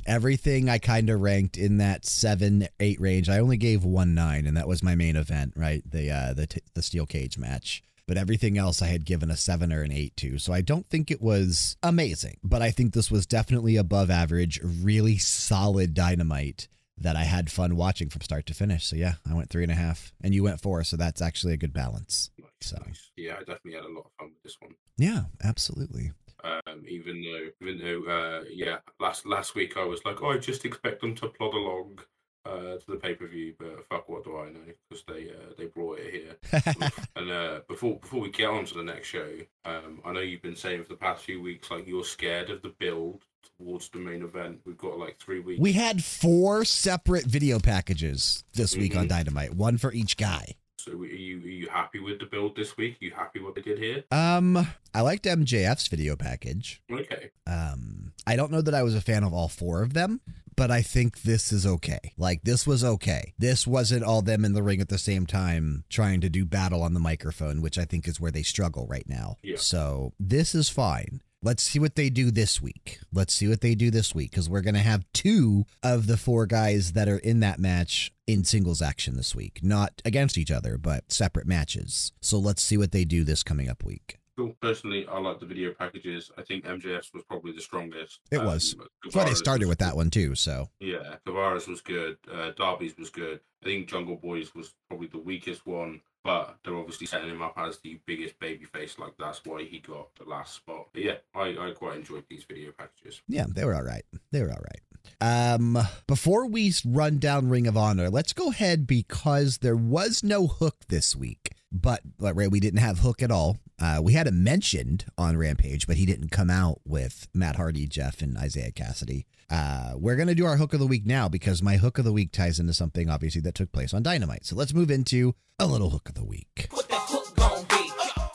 Everything I kind of ranked in that seven, eight range. I only gave one nine, and that was my main event, right? The uh, the t- the steel cage match. But everything else I had given a seven or an eight to. So I don't think it was amazing, but I think this was definitely above average, really solid dynamite that I had fun watching from start to finish. So yeah, I went three and a half, and you went four. So that's actually a good balance. So. Yeah, I definitely had a lot of fun with this one. Yeah, absolutely. Um, even though, even though, uh, yeah, last last week I was like, oh, I just expect them to plod along, uh, to the pay per view, but fuck, what do I know? Because they uh, they brought it here. and uh, before before we get on to the next show, um, I know you've been saying for the past few weeks like you're scared of the build towards the main event. We've got like three weeks. We had four separate video packages this week on Mhm. Dynamite, one for each guy. So are you are you happy with the build this week? Are you happy what they did here? Um, I liked MJF's video package. Okay. Um, I don't know that I was a fan of all four of them, but I think this is okay. Like this was okay. This wasn't all them in the ring at the same time trying to do battle on the microphone, which I think is where they struggle right now. Yeah. So this is fine. Let's see what they do this week. Let's see what they do this week because we're going to have two of the four guys that are in that match in singles action this week, not against each other, but separate matches. So let's see what they do this coming up week. Personally, I like the video packages. I think MJS was probably the strongest. It was. but That's why they started with that one too. So Yeah, Tavares was good. Uh, Darby's was good. I think Jungle Boys was probably the weakest one, but they're obviously setting him up as the biggest babyface. Like that's why he got the last spot. But yeah, I, I quite enjoyed these video packages. Yeah, they were all right. They were all right. Um, before we run down Ring of Honor, let's go ahead because there was no hook this week. But, but right, we didn't have hook at all. Uh, we had him mentioned on Rampage, but he didn't come out with Matt Hardy, Jeff, and Isiah Kassidy. Uh, we're gonna do our hook of the week now because my hook of the week ties into something obviously that took place on Dynamite. So let's move into a little hook of the week. What that hook gon' be?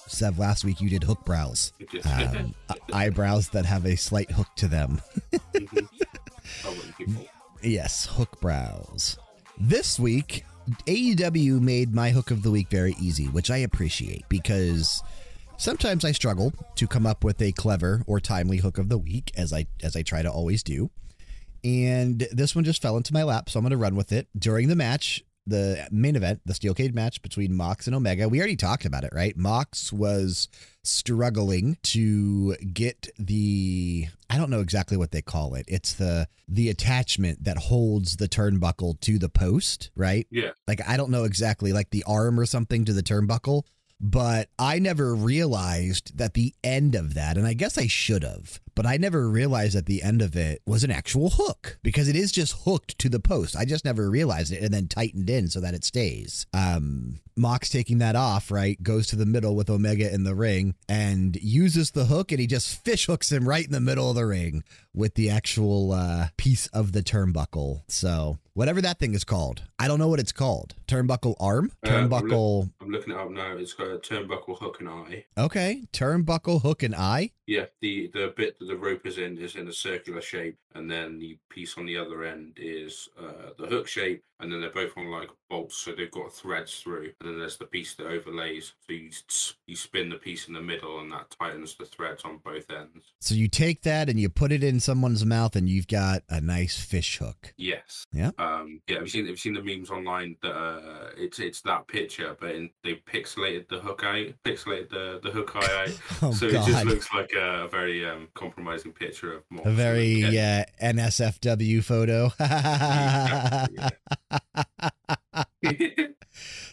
Sev, last week you did hook brows, um, eyebrows that have a slight hook to them. I wouldn't give up. Yes, hook brows. This week, AEW made my hook of the week very easy, which I appreciate because sometimes I struggle to come up with a clever or timely hook of the week as I as I try to always do. And this one just fell into my lap, so I'm going to run with it. During the match, the main event, the steel cage match between Mox and Omega, we already talked about it, right? Mox was struggling to get the I don't know exactly what they call it. It's the the attachment that holds the turnbuckle to the post, right? Yeah. Like I don't know exactly like the arm or something to the turnbuckle, but I never realized that the end of that, and I guess I should have, but I never realized that the end of it was an actual hook because it is just hooked to the post. I just never realized it and then tightened in so that it stays. Um, Mox taking that off, right, goes to the middle with Omega in the ring and uses the hook and he just fish hooks him right in the middle of the ring with the actual uh, piece of the turnbuckle. So, whatever that thing is called, I don't know what it's called. Turnbuckle arm? Uh, I'm look- Turnbuckle. I'm looking it up now. It's got a turnbuckle hook and eye. Okay. Turnbuckle hook and eye. Yeah, the the bit that the rope is in is in a circular shape, and then the piece on the other end is uh, the hook shape, and then they're both on like bolts, so they've got threads through, and then there's the piece that overlays. So you you spin the piece in the middle, and that tightens the threads on both ends. So you take that and you put it in someone's mouth and you've got a nice fish hook. Yes. Yeah. Um. Yeah. Have you seen Have you seen the memes online that uh, it's it's that picture, but in, they pixelated the hook out, pixelated the the hook eye out. Oh, so it just looks like a very um, compromising picture of A very uh, NSFW photo.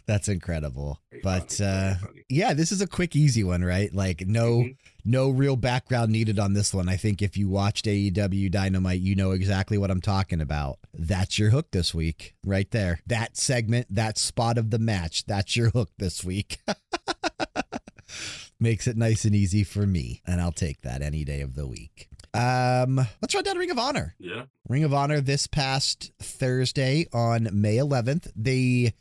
That's incredible. Very But funny, uh, yeah, this is a quick, easy one, right? Like no, Mhm. no real background needed on this one. I think if you watched AEW Dynamite, you know exactly what I'm talking about. That's your hook this week, right there. That segment, that spot of the match, that's your hook this week. Makes it nice and easy for me, and I'll take that any day of the week. Um, let's run down Ring of Honor. Yeah. Ring of Honor this past Thursday on May 11th. They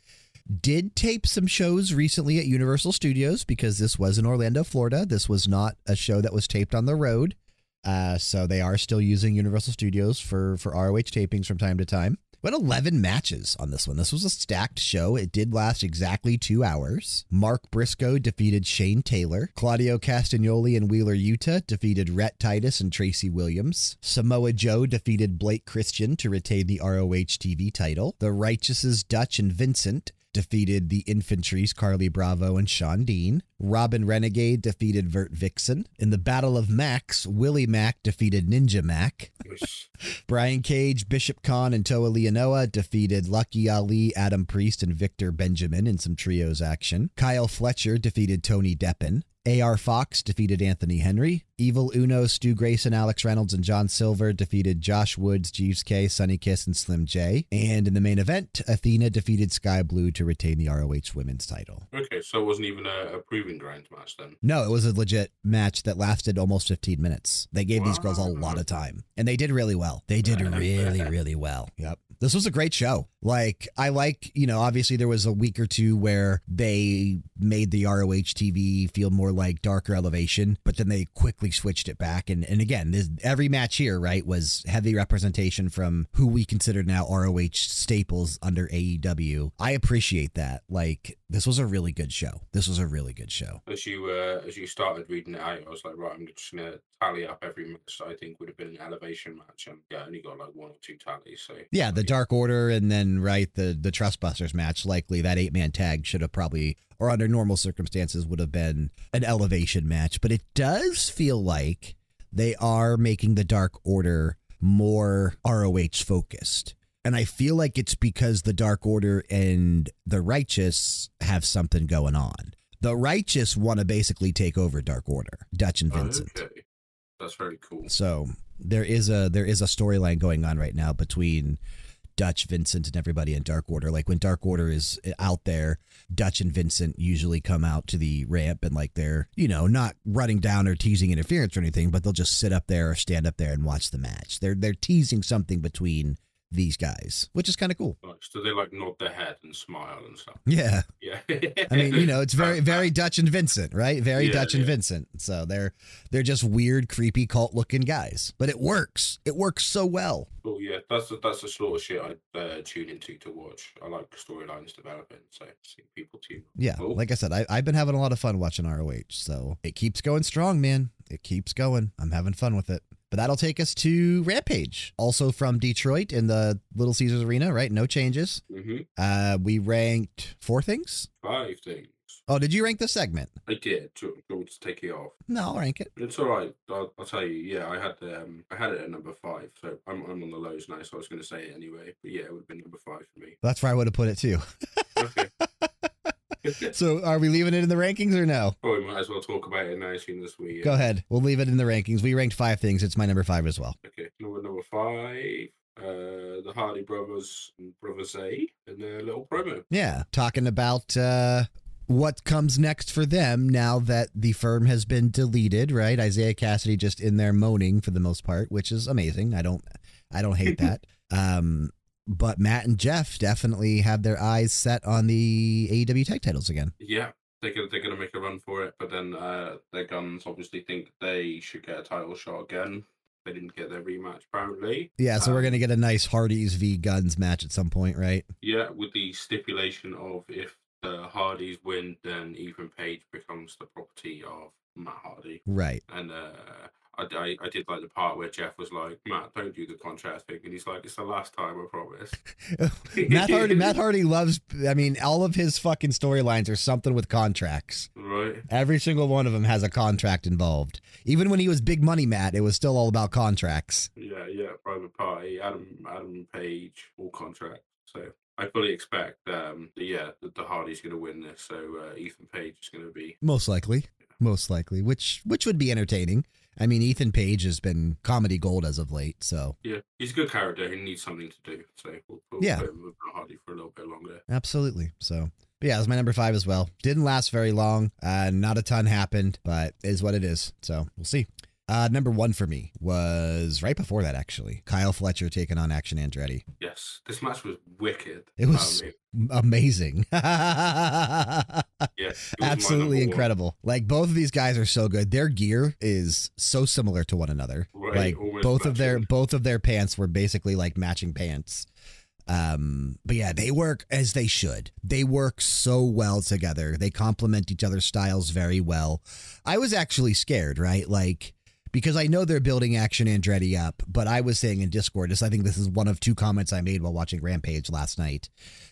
did tape some shows recently at Universal Studios because this was in Orlando, Florida. This was not a show that was taped on the road. Uh, so they are still using Universal Studios for for ROH tapings from time to time. We had 11 matches on this one. This was a stacked show. It did last exactly two hours. Mark Briscoe defeated Shane Taylor. Claudio Castagnoli and Wheeler Yuta defeated Rhett Titus and Tracy Williams. Samoa Joe defeated Blake Christian to retain the ROH TV title. The Righteouses Dutch and Vincent defeated the Infantry's Carlie Bravo and Shawn Dean. Robyn Renegade defeated Vert Vixen. In the Battle of Max, Willie Mack defeated Ninja Mac. Yes. Brian Cage, Bishop Kaun, and Toa Liona defeated Lucky Ali, Adam Priest, and Victor Benjamin in some trios action. Kyle Fletcher defeated Tony Deppen. AR Fox defeated Anthony Henry. Evil Uno, Stu Grayson, Alex Reynolds, and John Silver defeated Josh Woods, Jeeves Kay, Sunny Kiss, and Slim J. And in the main event, Athena defeated Skye Blue to retain the ROH Women's title. Okay, so it wasn't even a, a proving ground match then. No, it was a legit match that lasted almost 15 minutes. They gave these girls a lot of time, and they did really well. They did really, really well. Yep. This was a great show. Like, I like, you know, obviously there was a week or two where they made the ROH TV feel more like darker elevation, but then they quickly switched it back. And, and again, this, every match here, right, was heavy representation from who we consider now ROH staples under AEW. I appreciate that. Like, this was a really good show. This was a really good show. As you uh, as you started reading it out, I was like, right, I'm just gonna tally up every match that I think would have been an elevation match, and yeah, I only got like one or two tallies. So Yeah, the Dark Order and then right the the Trustbusters match. Likely that eight man tag should have probably, or under normal circumstances, would have been an elevation match. But it does feel like they are making the Dark Order more ROH focused. And I feel like it's because the Dark Order and the Righteous have something going on. The Righteous want to basically take over Dark Order, Dutch and Vincent. Okay, that's very cool. So there is a there is a storyline going on right now between Dutch, Vincent, and everybody in Dark Order. Like when Dark Order is out there, Dutch and Vincent usually come out to the ramp and like they're you know not running down or teasing interference or anything, but they'll just sit up there or stand up there and watch the match. They're they're teasing something between these guys, which is kind of cool. So they like nod their head and smile and stuff. Yeah. Yeah. I mean, you know, it's very, very Dutch and Vincent, right? Very Yeah, Dutch and yeah. Vincent. So they're they're just weird, creepy, cult looking guys. But it works. It works so well. Well, yeah, that's the, that's the sort of shit I uh, tune into to watch. I like storylines developing, so seeing people too. Yeah. Cool. Like I said, I, I've been having a lot of fun watching ROH. So it keeps going strong, man. It keeps going. I'm having fun with it. But that'll take us to Rampage, also from Detroit in the Little Caesars Arena, right? No changes. hmm Uh, we ranked four things. Five things. Oh, did you rank the segment? I did. Do you want to take it off? No, I'll rank it. It's all right. I'll, I'll tell you. Yeah, I had um, I had it at number five, so I'm I'm on the lows now. So I was going to say it anyway, but yeah, it would have been number five for me. That's where I would have put it too. Okay. So are we leaving it in the rankings or no? oh, we might as well talk about it now, seeing this we. Uh, Go ahead. We'll leave it in the rankings. We ranked five things. It's my number five as well. Okay, number number five. Uh, the Hardy Brothers and Brother Zay and their little promo. Yeah. Talking about uh, what comes next for them now that the firm has been deleted, right? Isiah Kassidy just in there moaning for the most part, which is amazing. I don't I don't hate that. Um but Matt and Jeff definitely have their eyes set on the AEW tag titles again. Yeah, they're gonna they're gonna make a run for it, but then uh, their Gunns obviously think they should get a title shot again. They didn't get their rematch apparently. Yeah, so we're Um, gonna get a nice Hardys v Gunns match at some point, right? Yeah, with the stipulation of if the Hardys win, then Ethan Page becomes the property of Matt Hardy. Right. And uh, I, I, I did like the part where Jeff was like, Matt, don't do the contract thing. And he's like, it's the last time, I promise. Matt Hardy Matt Hardy loves I mean, all of his fucking storylines are something with contracts. Right? Every single one of them has a contract involved. Even when he was big money Matt, it was still all about contracts. Yeah, yeah, private party, Adam Adam Page, all contract. So I fully expect, um, yeah, that the Hardy's going to win this. So uh, Ethan Page is going to be. Most likely. Most likely, which which would be entertaining. I mean, Ethan Page has been comedy gold as of late, so Yeah, he's a good character. He needs something to do. So we'll, we'll Yeah. Hardy for a little bit longer. absolutely. So, but yeah, it was my number five as well. Didn't last very long. Uh, not a ton happened, but is what it is. So we'll see. Uh, number one for me was right before that, actually. Kyle Fletcher taking on Action Andretti. Yes, this match was wicked. It was- Um, Amazing. it was Absolutely number one. incredible. Like both of these guys are so good. Their gear is so similar to one another. Right, like both of their both of their pants were basically like matching pants. Um, but yeah, they work as they should. They work so well together. They complement each other's styles very well. I was actually scared, right? Like because I know they're building Action Andretti up, but I was saying in Discord, this I think this is one of two comments I made while watching Rampage last night.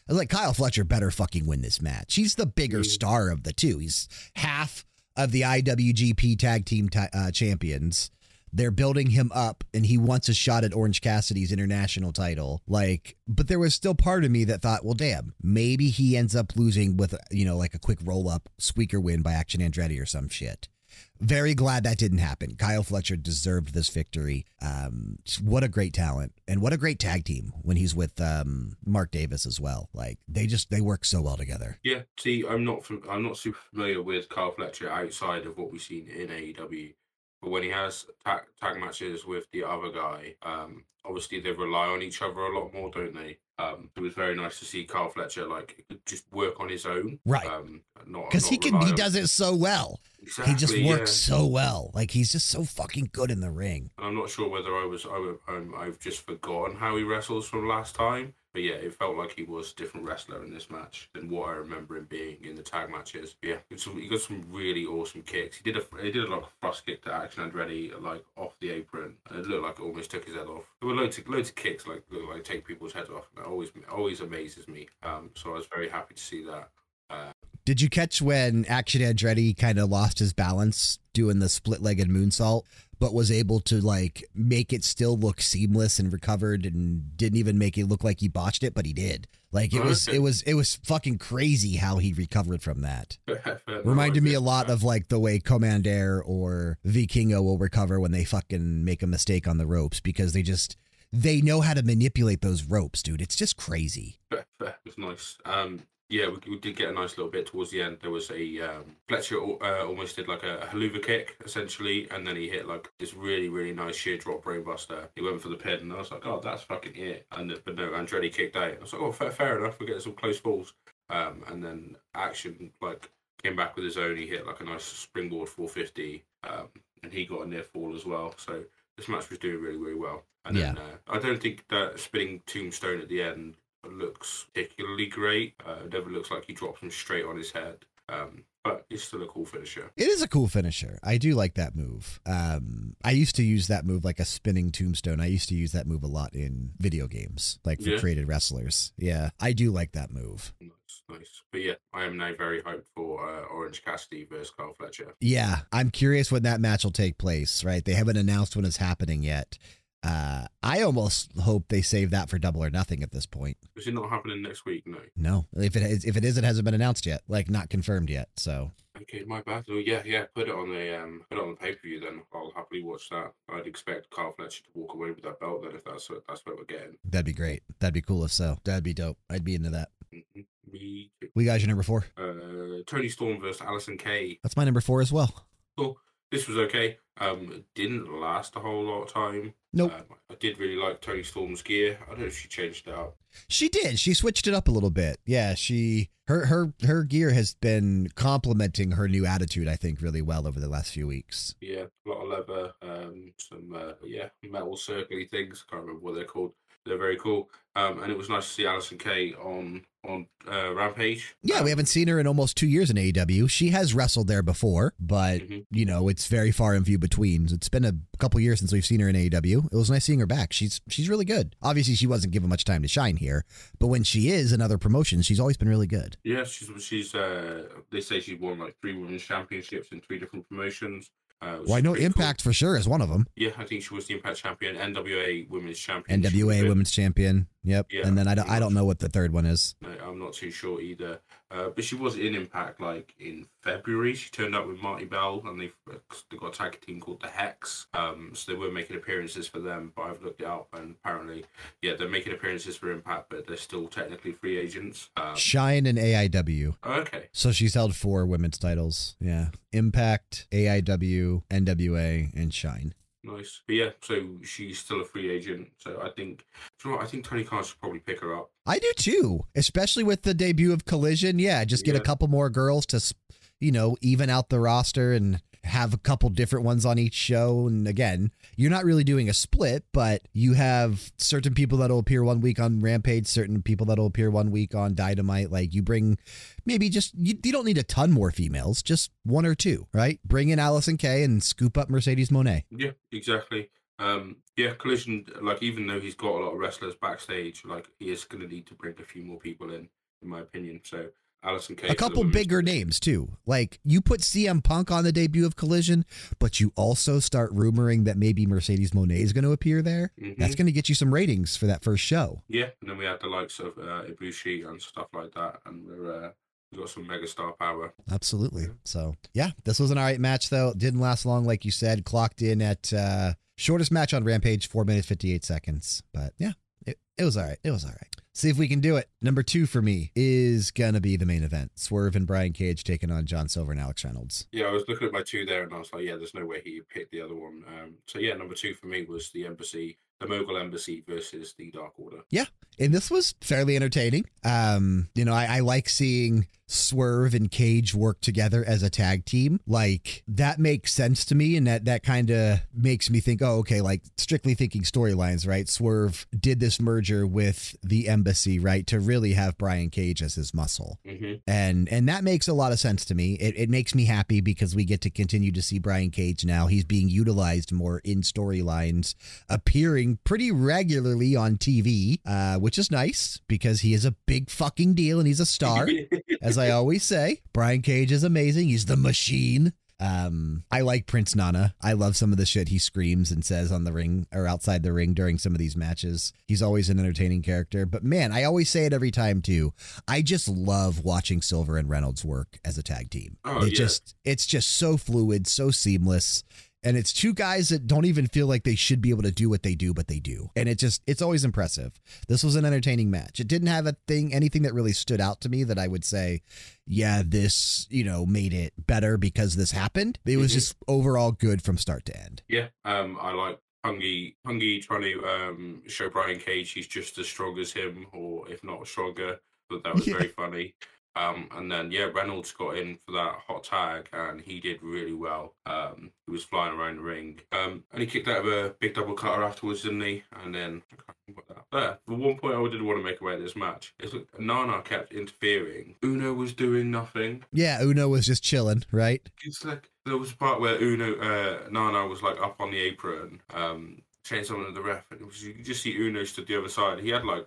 I was like, Kyle Fletcher better fucking win this match. He's the bigger star of the two. He's half of the IWGP Tag Team ta- uh, Champions. They're building him up, and he wants a shot at Orange Cassidy's international title. Like, but there was still part of me that thought, well, damn, maybe he ends up losing with you know like a quick roll up squeaker win by Action Andretti or some shit. Very glad that didn't happen. Kyle Fletcher deserved this victory. Um, what a great talent and what a great tag team when he's with um, Mark Davis as well. Like they just they work so well together. Yeah, see, I'm not I'm not super familiar with Kyle Fletcher outside of what we've seen in AEW, but when he has tag, tag matches with the other guy, um, obviously they rely on each other a lot more, don't they? Um, it was very nice to see Carl Fletcher like just work on his own, Right. Um, not Because he can he does it so well. he just works yeah. so well. Like he's just so fucking good in the ring. And I'm not sure whether I was I, wa- um, I've just forgotten how he wrestles from last time. But yeah, it felt like he was a different wrestler in this match than what I remember him being in the tag matches. Yeah, some, he got some really awesome kicks. He did a he did a like thrust kick to Action Andretti like off the apron, and it looked like it almost took his head off. There were loads of loads of kicks like like take people's heads off. And That always always amazes me. Um, so I was very happy to see that. Did you catch when Action Andretti kind of lost his balance doing the split legged moonsault, but was able to like make it still look seamless and recovered and didn't even make it look like he botched it, but he did. Like it was it was it was fucking crazy how he recovered from that. Reminded me a lot of like the way Commander or Vikingo will recover when they fucking make a mistake on the ropes because they just they know how to manipulate those ropes, dude. It's just crazy. It was nice. Um, yeah, we, we did get a nice little bit towards the end. There was a um, Fletcher uh, almost did like a Helluva kick essentially, and then he hit like this really really nice sheer drop brainbuster. He went for the pin, and I was like, oh, that's fucking it. And but no, Andretti kicked out. I was like, oh, fair, fair enough. We're getting some close balls. Um, and then action like came back with his own. He hit like a nice springboard 450, um, and he got a near fall as well. So this match was doing really really well. And then uh, I don't think that spinning tombstone at the end looks particularly great. Uh, it never looks like he drops him straight on his head. Um, but it's still a cool finisher. It is a cool finisher. I do like that move. Um, I used to use that move like a spinning tombstone. I used to use that move a lot in video games, like for Yeah. created wrestlers. Yeah, I do like that move. Nice, nice. But yeah, I am now very hyped for uh, Orange Cassidy versus Carl Fletcher. Yeah, I'm curious when that match will take place. Right, they haven't announced when it's happening yet. Uh, I almost hope they save that for Double or Nothing at this point. Is it not happening next week? No. No, if it is, if it is, it hasn't been announced yet, like not confirmed yet. So Okay, my bad. Oh yeah, yeah. Put it on the um, put it on the pay per view. Then I'll happily watch that. I'd expect Carl Fletcher to walk away with that belt. Then if that's what that's what we're getting. that'd be great. That'd be cool if so. That'd be dope. I'd be into that. Mhm. Me. We got your number four. Uh, Toni Storm versus Allysin Kay. That's my number four as well. This was okay. Um, it didn't last a whole lot of time. Nope. Um, I did really like Toni Storm's gear. I don't know if she changed it up. She did. She switched it up a little bit. Yeah, she her her her gear has been complementing her new attitude, I think, really well over the last few weeks. Yeah, a lot of leather, um, some uh, yeah metal circly things. I can't remember what they're called. They're very cool. Um, and it was nice to see Allysin Kay on on uh, Rampage. Yeah, Um, we haven't seen her in almost two years in AEW. She has wrestled there before, but Mhm. you know it's very far and few between. It's been a couple years since we've seen her in AEW. It was nice seeing her back. She's she's really good. Obviously, she wasn't given much time to shine here, but when she is in other promotions, she's always been really good. Yeah, she's she's. Uh, they say she's won like three women's championships in three different promotions. Uh, Well, I know pretty cool. Impact for sure is one of them. Yeah, I think she was the Impact champion, NWA women's champion. NWA. Women's Champion. Yep. Yeah, and then I don't, I don't know what the third one is. No, I'm not too sure either. Uh, but she was in Impact like in February. She turned up with Marti Belle, and they've they got a tag team called the Hex. Um, so they were making appearances for them. But I've looked it up, and apparently, yeah, they're making appearances for Impact, but they're still technically free agents. Um, Shine and AIW. okay, So she's held four women's titles. Yeah. Impact, AIW, NWA, and Shine. nice. But yeah, so she's still a free agent. So I think, you know what? I think Tony Khan should probably pick her up. I do too, especially with the debut of Collision. Yeah, just get a couple more girls to, you know, even out the roster and have a couple different ones on each show. And again, you're not really doing a split, but you have certain people that'll appear one week on Rampage, certain people that'll appear one week on Dynamite. Like you bring maybe just, you, you don't need a ton more females, just one or two, right? Bring in Allysin Kay and scoop up Mercedes Moné. Yeah, exactly. Um, yeah, Collision, like, even though he's got a lot of wrestlers backstage, like, he is going to need to bring a few more people in, in my opinion. So, Allysin Kay. A couple bigger names, too. Like, you put CM Punk on the debut of Collision, but you also start rumoring that maybe Mercedes Moné is going to appear there. Mm-hmm. That's going to get you some ratings for that first show. Yeah, and then we had the likes of uh, Ibushi and stuff like that, and we're. Uh, we got some megastar power. Absolutely. So, yeah, this was an all right match, though. Didn't last long, like you said. Clocked in at uh, shortest match on Rampage, four minutes, 58 seconds. But yeah, it, it was all right. It was all right. See if we can do it. Number two for me is going to be the main event Swerve and Brian Cage taking on John Silver and Alex Reynolds. Yeah, I was looking at my two there and I was like, yeah, there's no way he picked the other one. Um, so, yeah, number two for me was the Embassy, the Mogul Embassy versus the Dark Order. Yeah. And this was fairly entertaining. Um, you know, I, I like seeing Swerve and Cage work together as a tag team. Like that makes sense to me, and that that kind of makes me think, oh, okay, like strictly thinking storylines, right? Swerve did this merger with the Embassy, right, to really have Brian Cage as his muscle, mm-hmm. and and that makes a lot of sense to me. It, it makes me happy because we get to continue to see Brian Cage now. He's being utilized more in storylines, appearing pretty regularly on TV, uh, which is nice because he is a big fucking deal and he's a star. as I always say, Brian Cage is amazing. He's the machine. Um, I like Prince Nana. I love some of the shit he screams and says on the ring or outside the ring during some of these matches. He's always an entertaining character. But man, I always say it every time too. I just love watching Silver and Reynolds work as a tag team. Oh, it yeah. just it's just so fluid, so seamless. And it's two guys that don't even feel like they should be able to do what they do, but they do. And it just it's always impressive. This was an entertaining match. It didn't have a thing anything that really stood out to me that I would say, yeah, this, you know, made it better because this happened. It was Mhm. just overall good from start to end. Yeah, um, I like Hungy Hungy trying to um, show Brian Cage he's just as strong as him, or if not stronger. But that was Yeah. very funny. Um, and then yeah, Reynolds got in for that hot tag, and he did really well. Um, he was flying around the ring, um, and he kicked out of a big double cutter afterwards, didn't he? And then I can't that. There, the one point I did want to make about this match is Nana kept interfering. Uno was doing nothing. Yeah, Uno was just chilling, right? It's like there was a part where Uno uh, Nana was like up on the apron, um, saying something to the ref, and it was, you could just see Uno stood the other side. He had like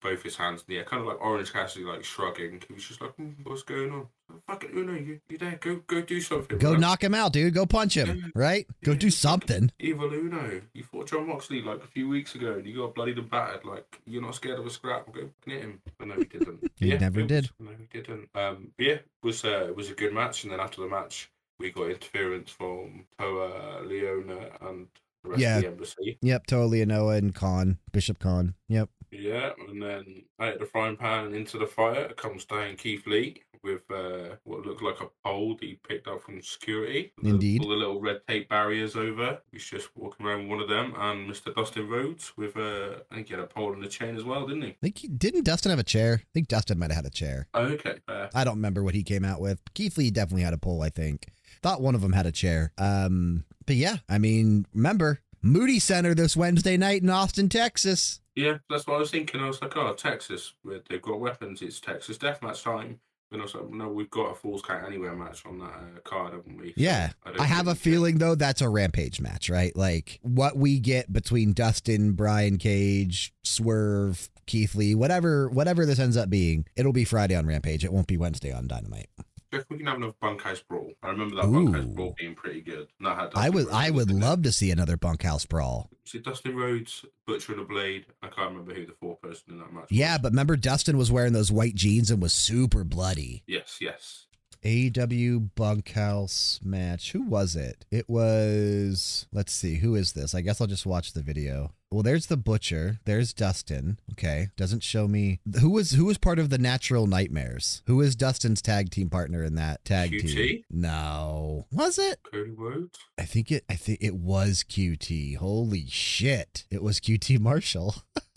both his hands in the air, kind of like Orange Cassidy, like shrugging. He was just like, "Hmm, "What's going on? Fucking Uno, you you there? Go go do something. Go man. knock him out, dude. Go punch him, right? Go do something. Evil Uno, you fought Jon Moxley like a few weeks ago, and you got bloodied and battered. Like you're not scared of a scrap. Go hit him. But no, he didn't. He Yeah, never did. Was, no, he didn't. Um, but yeah, it was uh, it was a good match, and then after the match, we got interference from Toa Liona and the rest Yeah. of the embassy. Yep, totally Noah and Kaun, Bishop Kaun. Yep. Yeah, and then out of the frying pan into the fire comes down Keith Lee with uh, what looked like a pole that he picked up from security. Indeed. All the little red tape barriers over. He's just walking around one of them, and Mr. Dustin Rhodes with uh, I think he had a pole and a chain as well, didn't he? I think he, didn't Dustin have a chair? I think Dustin might have had a chair. Oh, okay. Uh, I don't remember what he came out with. Keith Lee definitely had a pole, I think. Thought one of them had a chair. Um, but yeah, I mean, remember Moody Center this Wednesday night in Austin, Texas. yeah, that's what I was thinking. I was like, oh, Texas, they've got weapons. It's Texas deathmatch time. And I was like, no, we've got a Falls Count Anywhere match on that uh, card, haven't we? Yeah, don't I have a feeling though that's a rampage match, right? Like what we get between Dustin, Brian Cage, Swerve, Keith Lee, whatever, whatever this ends up being, it'll be Friday on Rampage. It won't be Wednesday on Dynamite. Jeff, we can have another bunkhouse brawl. I remember that bunkhouse brawl being pretty good. I would, Rhodes I would it. love to see another bunkhouse brawl. See Dustin Rhodes, Butcher and a Blade. I can't remember who the fourth person in that match. Yeah, was. but remember Dustin was wearing those white jeans and was super bloody. yes, yes. AW bunkhouse match. Who was it? It was. Let's see. Who is this? I guess I'll just watch the video. Well, there's the butcher. There's Dustin. Okay, doesn't show me who was who was part of the Natural Nightmares. Who is Dustin's tag team partner in that tag QT? team? No, was it? Cody Rhodes. I think it. I think it was QT. Holy shit! It was QT Marshall.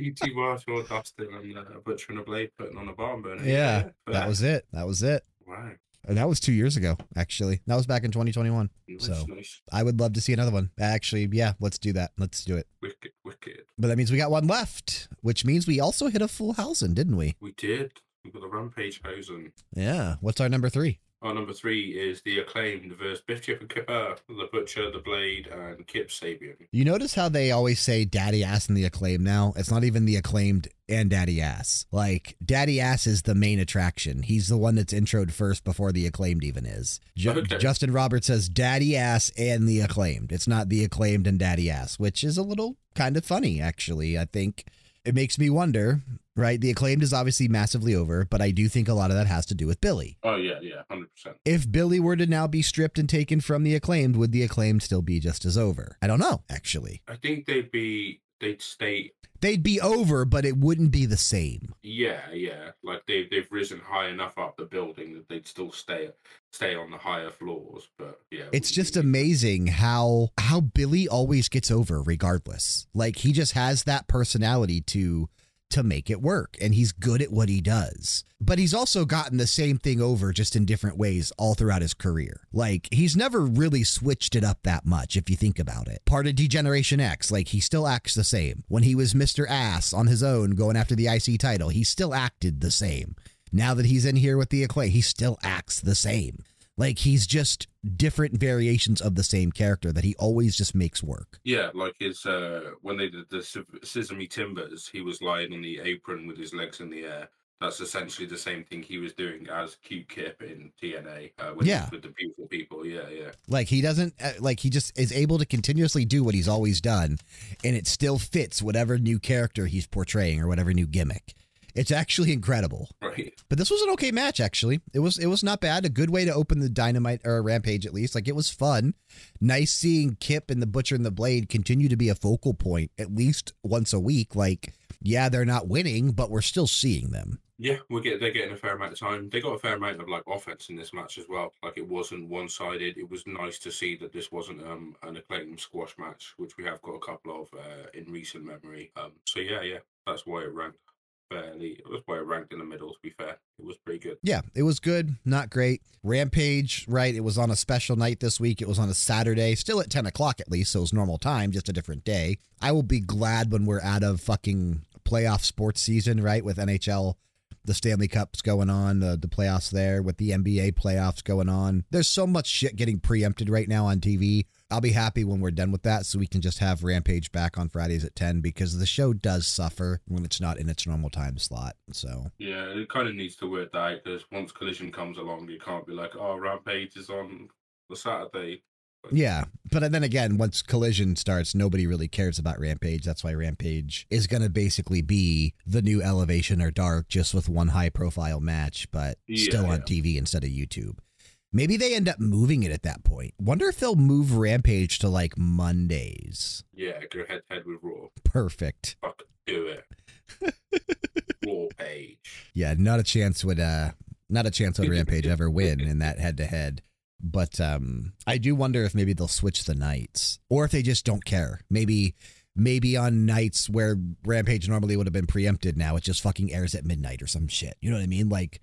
QT Marshall, Dustin, and uh, Butcher and a Blade putting on a barn burner. Yeah, that was it. That was it. Wow. And that was two years ago, actually. That was back in 2021. Nice, So- nice. I would love to see another one. Actually, yeah, let's do that. Let's do it. Wicked, wicked. But that means we got one left, which means we also hit a full housing, didn't we? We did. We got the Rampage Hosen. Yeah. What's our number three? Our number three is the acclaimed versus Biff Chip and Kipper, uh, the Butcher, the Blade, and Kip Sabian. You notice how they always say daddy ass and the acclaimed now? It's not even the acclaimed and daddy ass. Like, daddy ass is the main attraction. He's the one that's introed first before the acclaimed even is. Ju- Okay. Justin Roberts says daddy ass and the acclaimed. It's not the acclaimed and daddy ass, which is a little kind of funny, actually. I think it makes me wonder, right? The acclaimed is obviously massively over, but I do think a lot of that has to do with Billy. Oh, yeah, yeah, 100%. If Billy were to now be stripped and taken from the acclaimed, would the acclaimed still be just as over? I don't know, actually. I think they'd be, they'd stay, They'd be over, but it wouldn't be the same. yeah, yeah. Like they, they've risen high enough up the building that they'd still stay, stay on the higher floors. But yeah. It's just amazing how how Billy always gets over regardless. Like he just has that personality to to make it work and he's good at what he does. But he's also gotten the same thing over just in different ways all throughout his career. Like he's never really switched it up that much if you think about it. Part of Degeneration X, like he still acts the same. When he was Mr. Ass on his own going after the IC title, he still acted the same. Now that he's in here with the acclaim, he still acts the same. Like he's just different variations of the same character that he always just makes work. Yeah, like his uh when they did the Scissor Me Timbers, he was lying on the apron with his legs in the air. That's essentially the same thing he was doing as Q Kip in TNA. Uh, with, Yeah. with the beautiful people. Yeah, yeah, Like he doesn't uh, like he just is able to continuously do what he's always done and it still fits whatever new character he's portraying or whatever new gimmick. It's actually incredible. right. But this was an okay match actually. It was it was not bad. A good way to open the Dynamite or Rampage at least. Like it was fun. Nice seeing Kip and the Butcher and the Blade continue to be a focal point at least once a week. Like yeah, they're not winning, but we're still seeing them. Yeah, we get they're getting a fair amount of time. They got a fair amount of like offense in this match as well. Like it wasn't one sided. It was nice to see that this wasn't um an acclaimed squash match, which we have got a couple of uh, in recent memory. Um, so yeah, yeah, that's why it ranked fairly. it was it ranked in the middle. To be fair, it was pretty good. Yeah, it was good, not great. Rampage, right? It was on a special night this week. It was on a Saturday, still at 10 o'clock at least, so it was normal time, just a different day. I will be glad when we're out of fucking playoff sports season, right? With NHL, the Stanley Cups going on, the, the playoffs there, with the NBA playoffs going on. There's so much shit getting preempted right now on TV. I'll be happy when we're done with that so we can just have Rampage back on Fridays at 10 because the show does suffer when it's not in its normal time slot. So, Yeah, it kind of needs to work that because once Collision comes along, you can't be like, oh, Rampage is on the Saturday. Yeah, but then again, once Collision starts, nobody really cares about Rampage. That's why Rampage is going to basically be the new Elevation or Dark, just with one high profile match, but still Yeah, on TV instead of YouTube. Maybe they end up moving it at that point. Wonder if they'll move Rampage to like Mondays. Yeah, go head to head with Raw. Perfect. Fuck, do it. Raw page. Yeah, not a chance would uh not a chance would Rampage ever win in that head to head. But um I do wonder if maybe they'll switch the nights. Or if they just don't care. Maybe maybe on nights where Rampage normally would have been preempted now, it just fucking airs at midnight or some shit. You know what I mean? Like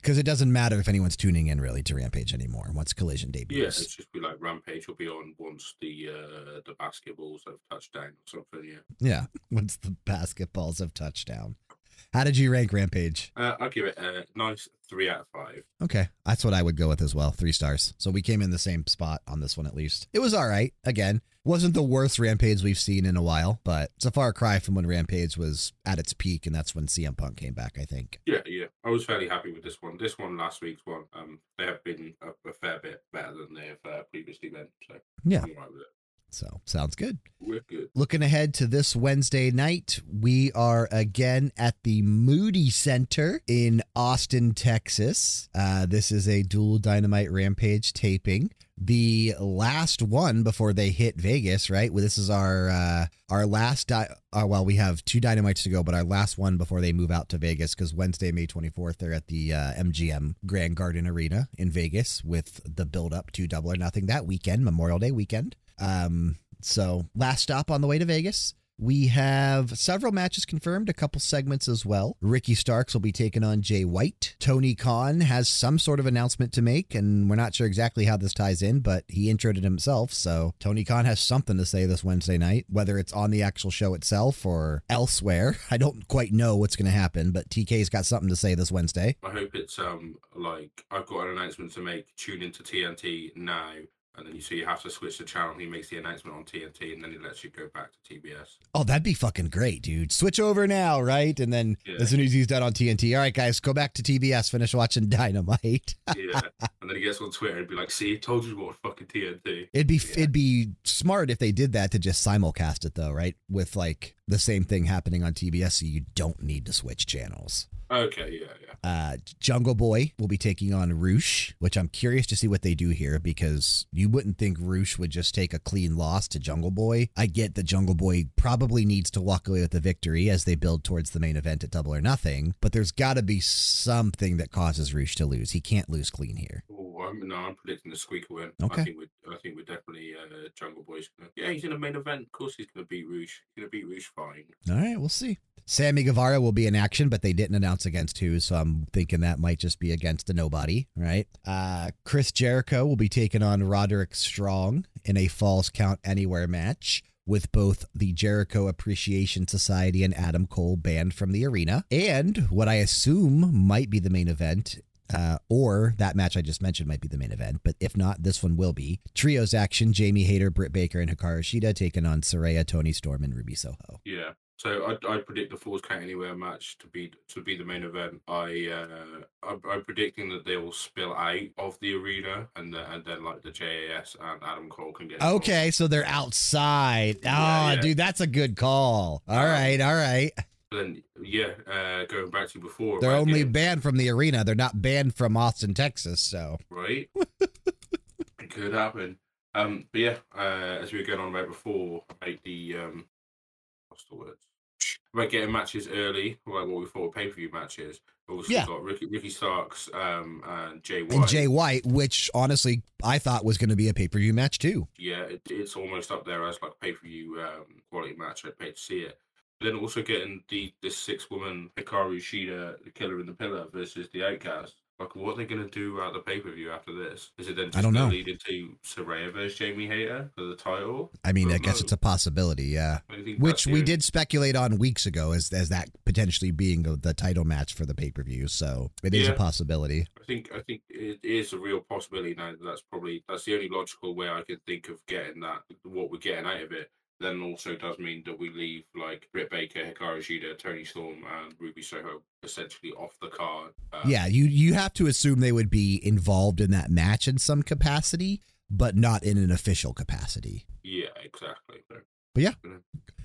because it doesn't matter if anyone's tuning in really to Rampage anymore once Collision Yeah, debuts. it's just be like Rampage will be on once the uh the basketballs have touched down or something. Yeah, Yeah, once the basketballs have touchdown. How did you rank Rampage? uh, I'll give it a nice three out of five. Okay, that's what I would go with as well. Three stars. So we came in the same spot on this one at least. It was all right. Again, wasn't the worst Rampage we've seen in a while, but it's a far cry from when Rampage was at its peak, and that's when CM Punk came back. I think. Yeah, yeah, I was fairly happy with this one. This one, last week's one, um, they have been a, a fair bit better than they have uh, previously been. So Yeah. Right with it. So sounds good. We're. Looking ahead to this Wednesday night, we are again at the Moody Center in Austin, Texas. Uh, this is a dual Dynamite Rampage taping. The last one before they hit Vegas, right? Well, this is our uh, our last. Di- uh, well, we have two Dynamites to go, but our last one before they move out to Vegas because Wednesday, May twenty fourth, they're at the uh, MGM Grand Garden Arena in Vegas with the build up to Double or Nothing that weekend, Memorial Day weekend. Um, so last stop on the way to Vegas. We have several matches confirmed, a couple segments as well. Ricky Starks will be taking on Jay White. Tony Khan has some sort of announcement to make, and we're not sure exactly how this ties in, but he introed it himself. So Tony Khan has something to say this Wednesday night, whether it's on the actual show itself or elsewhere. I don't quite know what's going to happen, but TK's got something to say this Wednesday. I hope it's um like I've got an announcement to make. Tune into TNT now, and then you see you have to switch the channel. He makes the announcement on TNT, and then he lets you go back to TBS. Oh, that'd be fucking great, dude. Switch over now, right? And then Yeah. as soon as he's done on TNT, all right, guys, go back to TBS, finish watching Dynamite. Yeah, and then he gets on Twitter and be like, "See, told you what fucking TNT." It'd be Yeah. it'd be smart if they did that to just simulcast it though, right? With like the same thing happening on TBS, so you don't need to switch channels. Okay, yeah, yeah. Uh, Jungle Boy will be taking on Rush, which I'm curious to see what they do here because you wouldn't think Rush would just take a clean loss to Jungle Boy. I get that Jungle Boy probably needs to walk away with the victory as they build towards the main event at Double or Nothing, but there's got to be something that causes Rush to lose. He can't lose clean here. Oh, I'm, no, I'm predicting the squeaker win. Okay. I think we're, I think we're definitely uh, Jungle Boy's. Gonna, yeah, he's in the main event. Of course, he's going to beat Rush. He's going to beat Rush fine. All right, we'll see. Sammy Guevara will be in action, but they didn't announce against who, so I'm thinking that might just be against a nobody, right? Uh, Chris Jericho will be taking on Roderick Strong in a Falls Count Anywhere match with both the Jericho Appreciation Society and Adam Cole banned from the arena. And what I assume might be the main event uh, or that match I just mentioned might be the main event, but if not, this one will be. Trios action Jamie Hayter, Britt Baker, and Hikaru Shida taking on Saraya, Toni Storm, and Ruby Soho. Yeah. So I, I predict the Falls Count Anywhere match to be to be the main event. I uh, I'm, I'm predicting that they will spill out of the arena and the, and then like the JAS and Adam Cole can get. involved. Okay, so they're outside. Oh, Yeah, yeah. dude, that's a good call. All Um, right, all right. Then yeah, uh, going back to before. They're right, only yeah, banned from the arena. They're not banned from Austin, Texas. So right. it could happen. Um, but yeah, uh, as we were going on about before, like the um, word? About getting matches early, like what we thought pay per view matches. Also Yeah. got Ricky, Ricky Starks um, and Jay White. and Jay White, which honestly I thought was going to be a pay per view match too. yeah, it, it's almost up there as like pay per view um, quality match. I'd pay to see it. Then also getting the this six woman Hikaru Shida, the Killer in the Pillar versus the Outcast. Like, what are they going to do at the pay per view after this? Is it then just I don't know. lead into Saraya versus Jamie Hayter for the title? I mean, I guess know. it's a possibility. Yeah. Which we did speculate on weeks ago as as that potentially being the- title match for the pay per view. So it is a possibility. I think I think it is a real possibility now. That that's probably that's the only logical way I can think of getting that what we're getting out of it. Then also does mean that we leave like Britt Baker, Hikaru Shida, Toni Storm, and Ruby Soho essentially off the card. Um, Yeah, you you have to assume they would be involved in that match in some capacity, but not in an official capacity. yeah, exactly. So,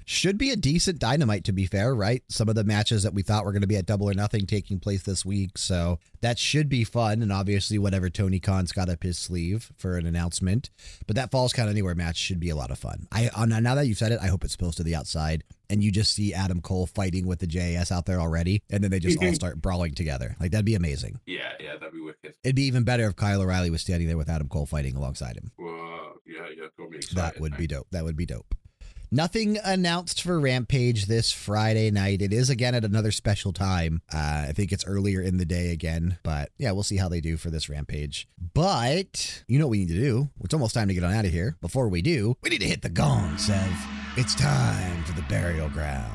Should be a decent dynamite, to be fair, right? Some of the matches that we thought were going to be at Double or Nothing taking place this week. So that should be fun. And obviously, whatever Tony Khan's got up his sleeve for an announcement. But that Falls Count Anywhere match should be a lot of fun. I Now that you've said it, I hope it spills to the outside and you just see Adam Cole fighting with the JAS out there already. And then they just all start brawling together. Like, that'd be amazing. yeah, yeah, that'd be wicked. It'd be even better if Kyle O'Reilly was standing there with Adam Cole fighting alongside him. Well, yeah, yeah, got me excited. That would be dope. That would be dope. Nothing announced for Rampage this Friday night. It is again at another special time. Uh, I think it's earlier in the day again, but yeah, we'll see how they do for this Rampage. But you know what we need to do? It's almost time to get on out of here. Before we do, we need to hit the gong, Sev. It's time for the burial ground.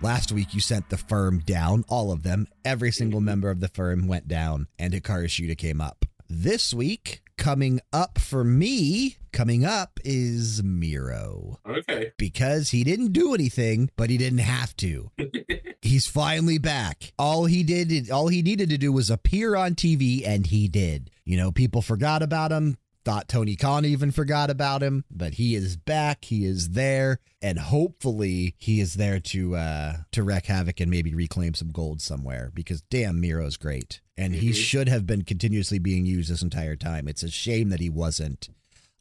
Last week, you sent the firm down, all of them. Every single member of the firm went down, and Hikaru Shida came up. This week, coming up for me, coming up is Miro. Okay. Because he didn't do anything, but he didn't have to. He's finally back. All he did, all he needed to do was appear on TV, and he did. You know, people forgot about him. Thought Tony Khan even forgot about him, but he is back. He is there, and hopefully he is there to uh to wreak havoc and maybe reclaim some gold somewhere. Because damn, Miro's great, and he Mhm. should have been continuously being used this entire time. It's a shame that he wasn't.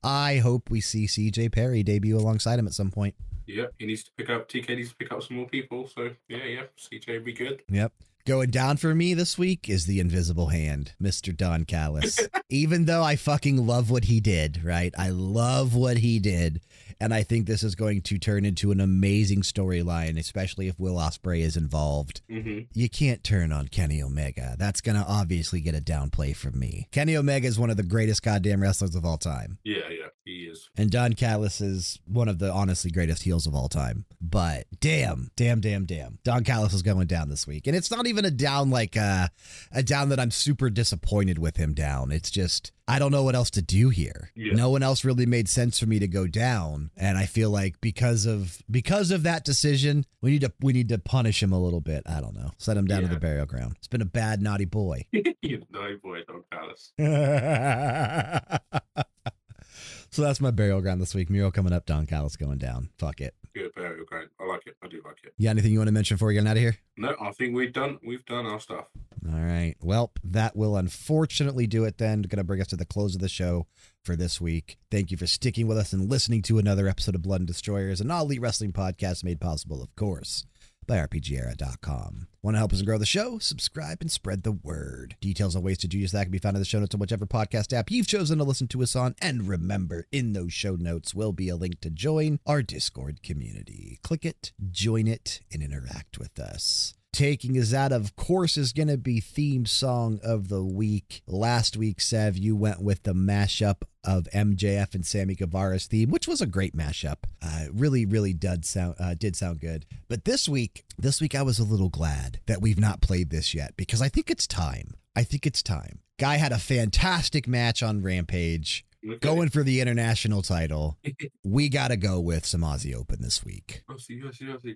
I hope we see CJ Perry debut alongside him at some point. Yep, he needs to pick up. TK needs to pick up some more people. So yeah, yeah, CJ would be good. Yep. Going down for me this week is the invisible hand, Mr. Don Callis. Even though I fucking love what he did, right? I love what he did. And I think this is going to turn into an amazing storyline, especially if Will Ospreay is involved. hmm You can't turn on Kenny Omega. That's going to obviously get a downplay from me. Kenny Omega is one of the greatest goddamn wrestlers of all time. Yeah, yeah, he is. And Don Callis is one of the honestly greatest heels of all time. But damn, damn, damn, damn. Don Callis is going down this week. And it's not even a down like uh, a down that I'm super disappointed with him down. It's just I don't know what else to do here. Yeah. No one else really made sense for me to go down. And I feel like because of because of that decision, we need to we need to punish him a little bit. I don't know. Set him down to the burial ground. It's been a bad naughty boy. you naughty boy, Don Callis. so that's my burial ground this week. Miro coming up, Don Callis going down. Fuck it. Good burial ground. I like it. I do like it. Got anything you want to mention before we get out of here? No, I think we've done we've done our stuff. All right. Well, that will unfortunately do it then. Going to bring us to the close of the show for this week. Thank you for sticking with us and listening to another episode of Blood and Destroyers, an all elite wrestling podcast made possible, of course, by RPGera.com. Want to help us grow the show? Subscribe and spread the word. Details on ways to do just that can be found in the show notes on whichever podcast app you've chosen to listen to us on. And remember, in those show notes will be a link to join our Discord community. Click it, join it, and interact with us. Taking us out, of course, is going to be theme song of the week. Last week, Sev, you went with the mashup of MJF and Sammy Guevara's theme, which was a great mashup. Uh, really, really did sound uh, did sound good. But this week, this week I was a little glad that we've not played this yet because I think it's time. I think it's time. Guy had a fantastic match on Rampage. Going for the international title. We got to go with some Aussie Open this week. I see, I see, I see.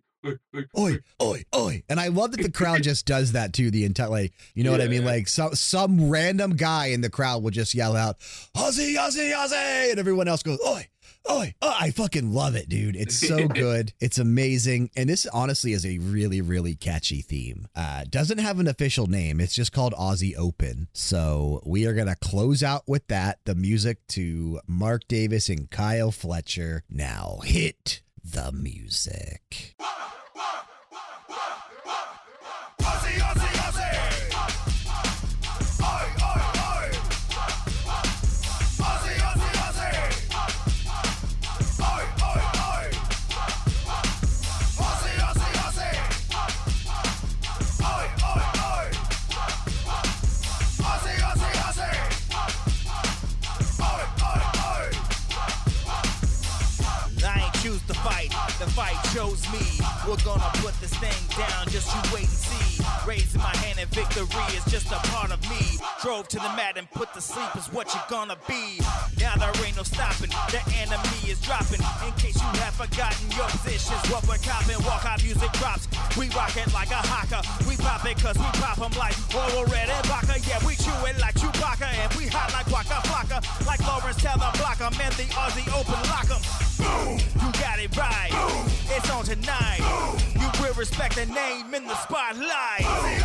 Oi, oi, oi. And I love that the crowd just does that too. The entire, like, you know what I mean? Yeah. Like, some some random guy in the crowd will just yell out, Aussie, Aussie, Aussie. And everyone else goes, oi, oi. Oh, I fucking love it, dude. It's so good. it's amazing. And this honestly is a really, really catchy theme. Uh, doesn't have an official name. It's just called Aussie Open. So we are going to close out with that. The music to Mark Davis and Kyle Fletcher. Now hit the music. Aussie, Aussie, Aussie. We're gonna put this thing down, just you wait and see. Raising my hand in victory is just a part of me. Drove to the mat and put to sleep is what you're gonna be. Now there ain't no stopping, the enemy is dropping. In case you have forgotten your positions, what we're copping, walk out music drops. We rock it like a hawker. We pop it cause we pop 'em like oil red and vodka. Yeah, we chew it like Chewbacca and we hot like Waka Flocka. Like Lawrence tell them block 'em and the Aussie open lock 'em. Boom. You got it right. Boom. It's on tonight. Boom. You will respect the name in the spotlight. Boom.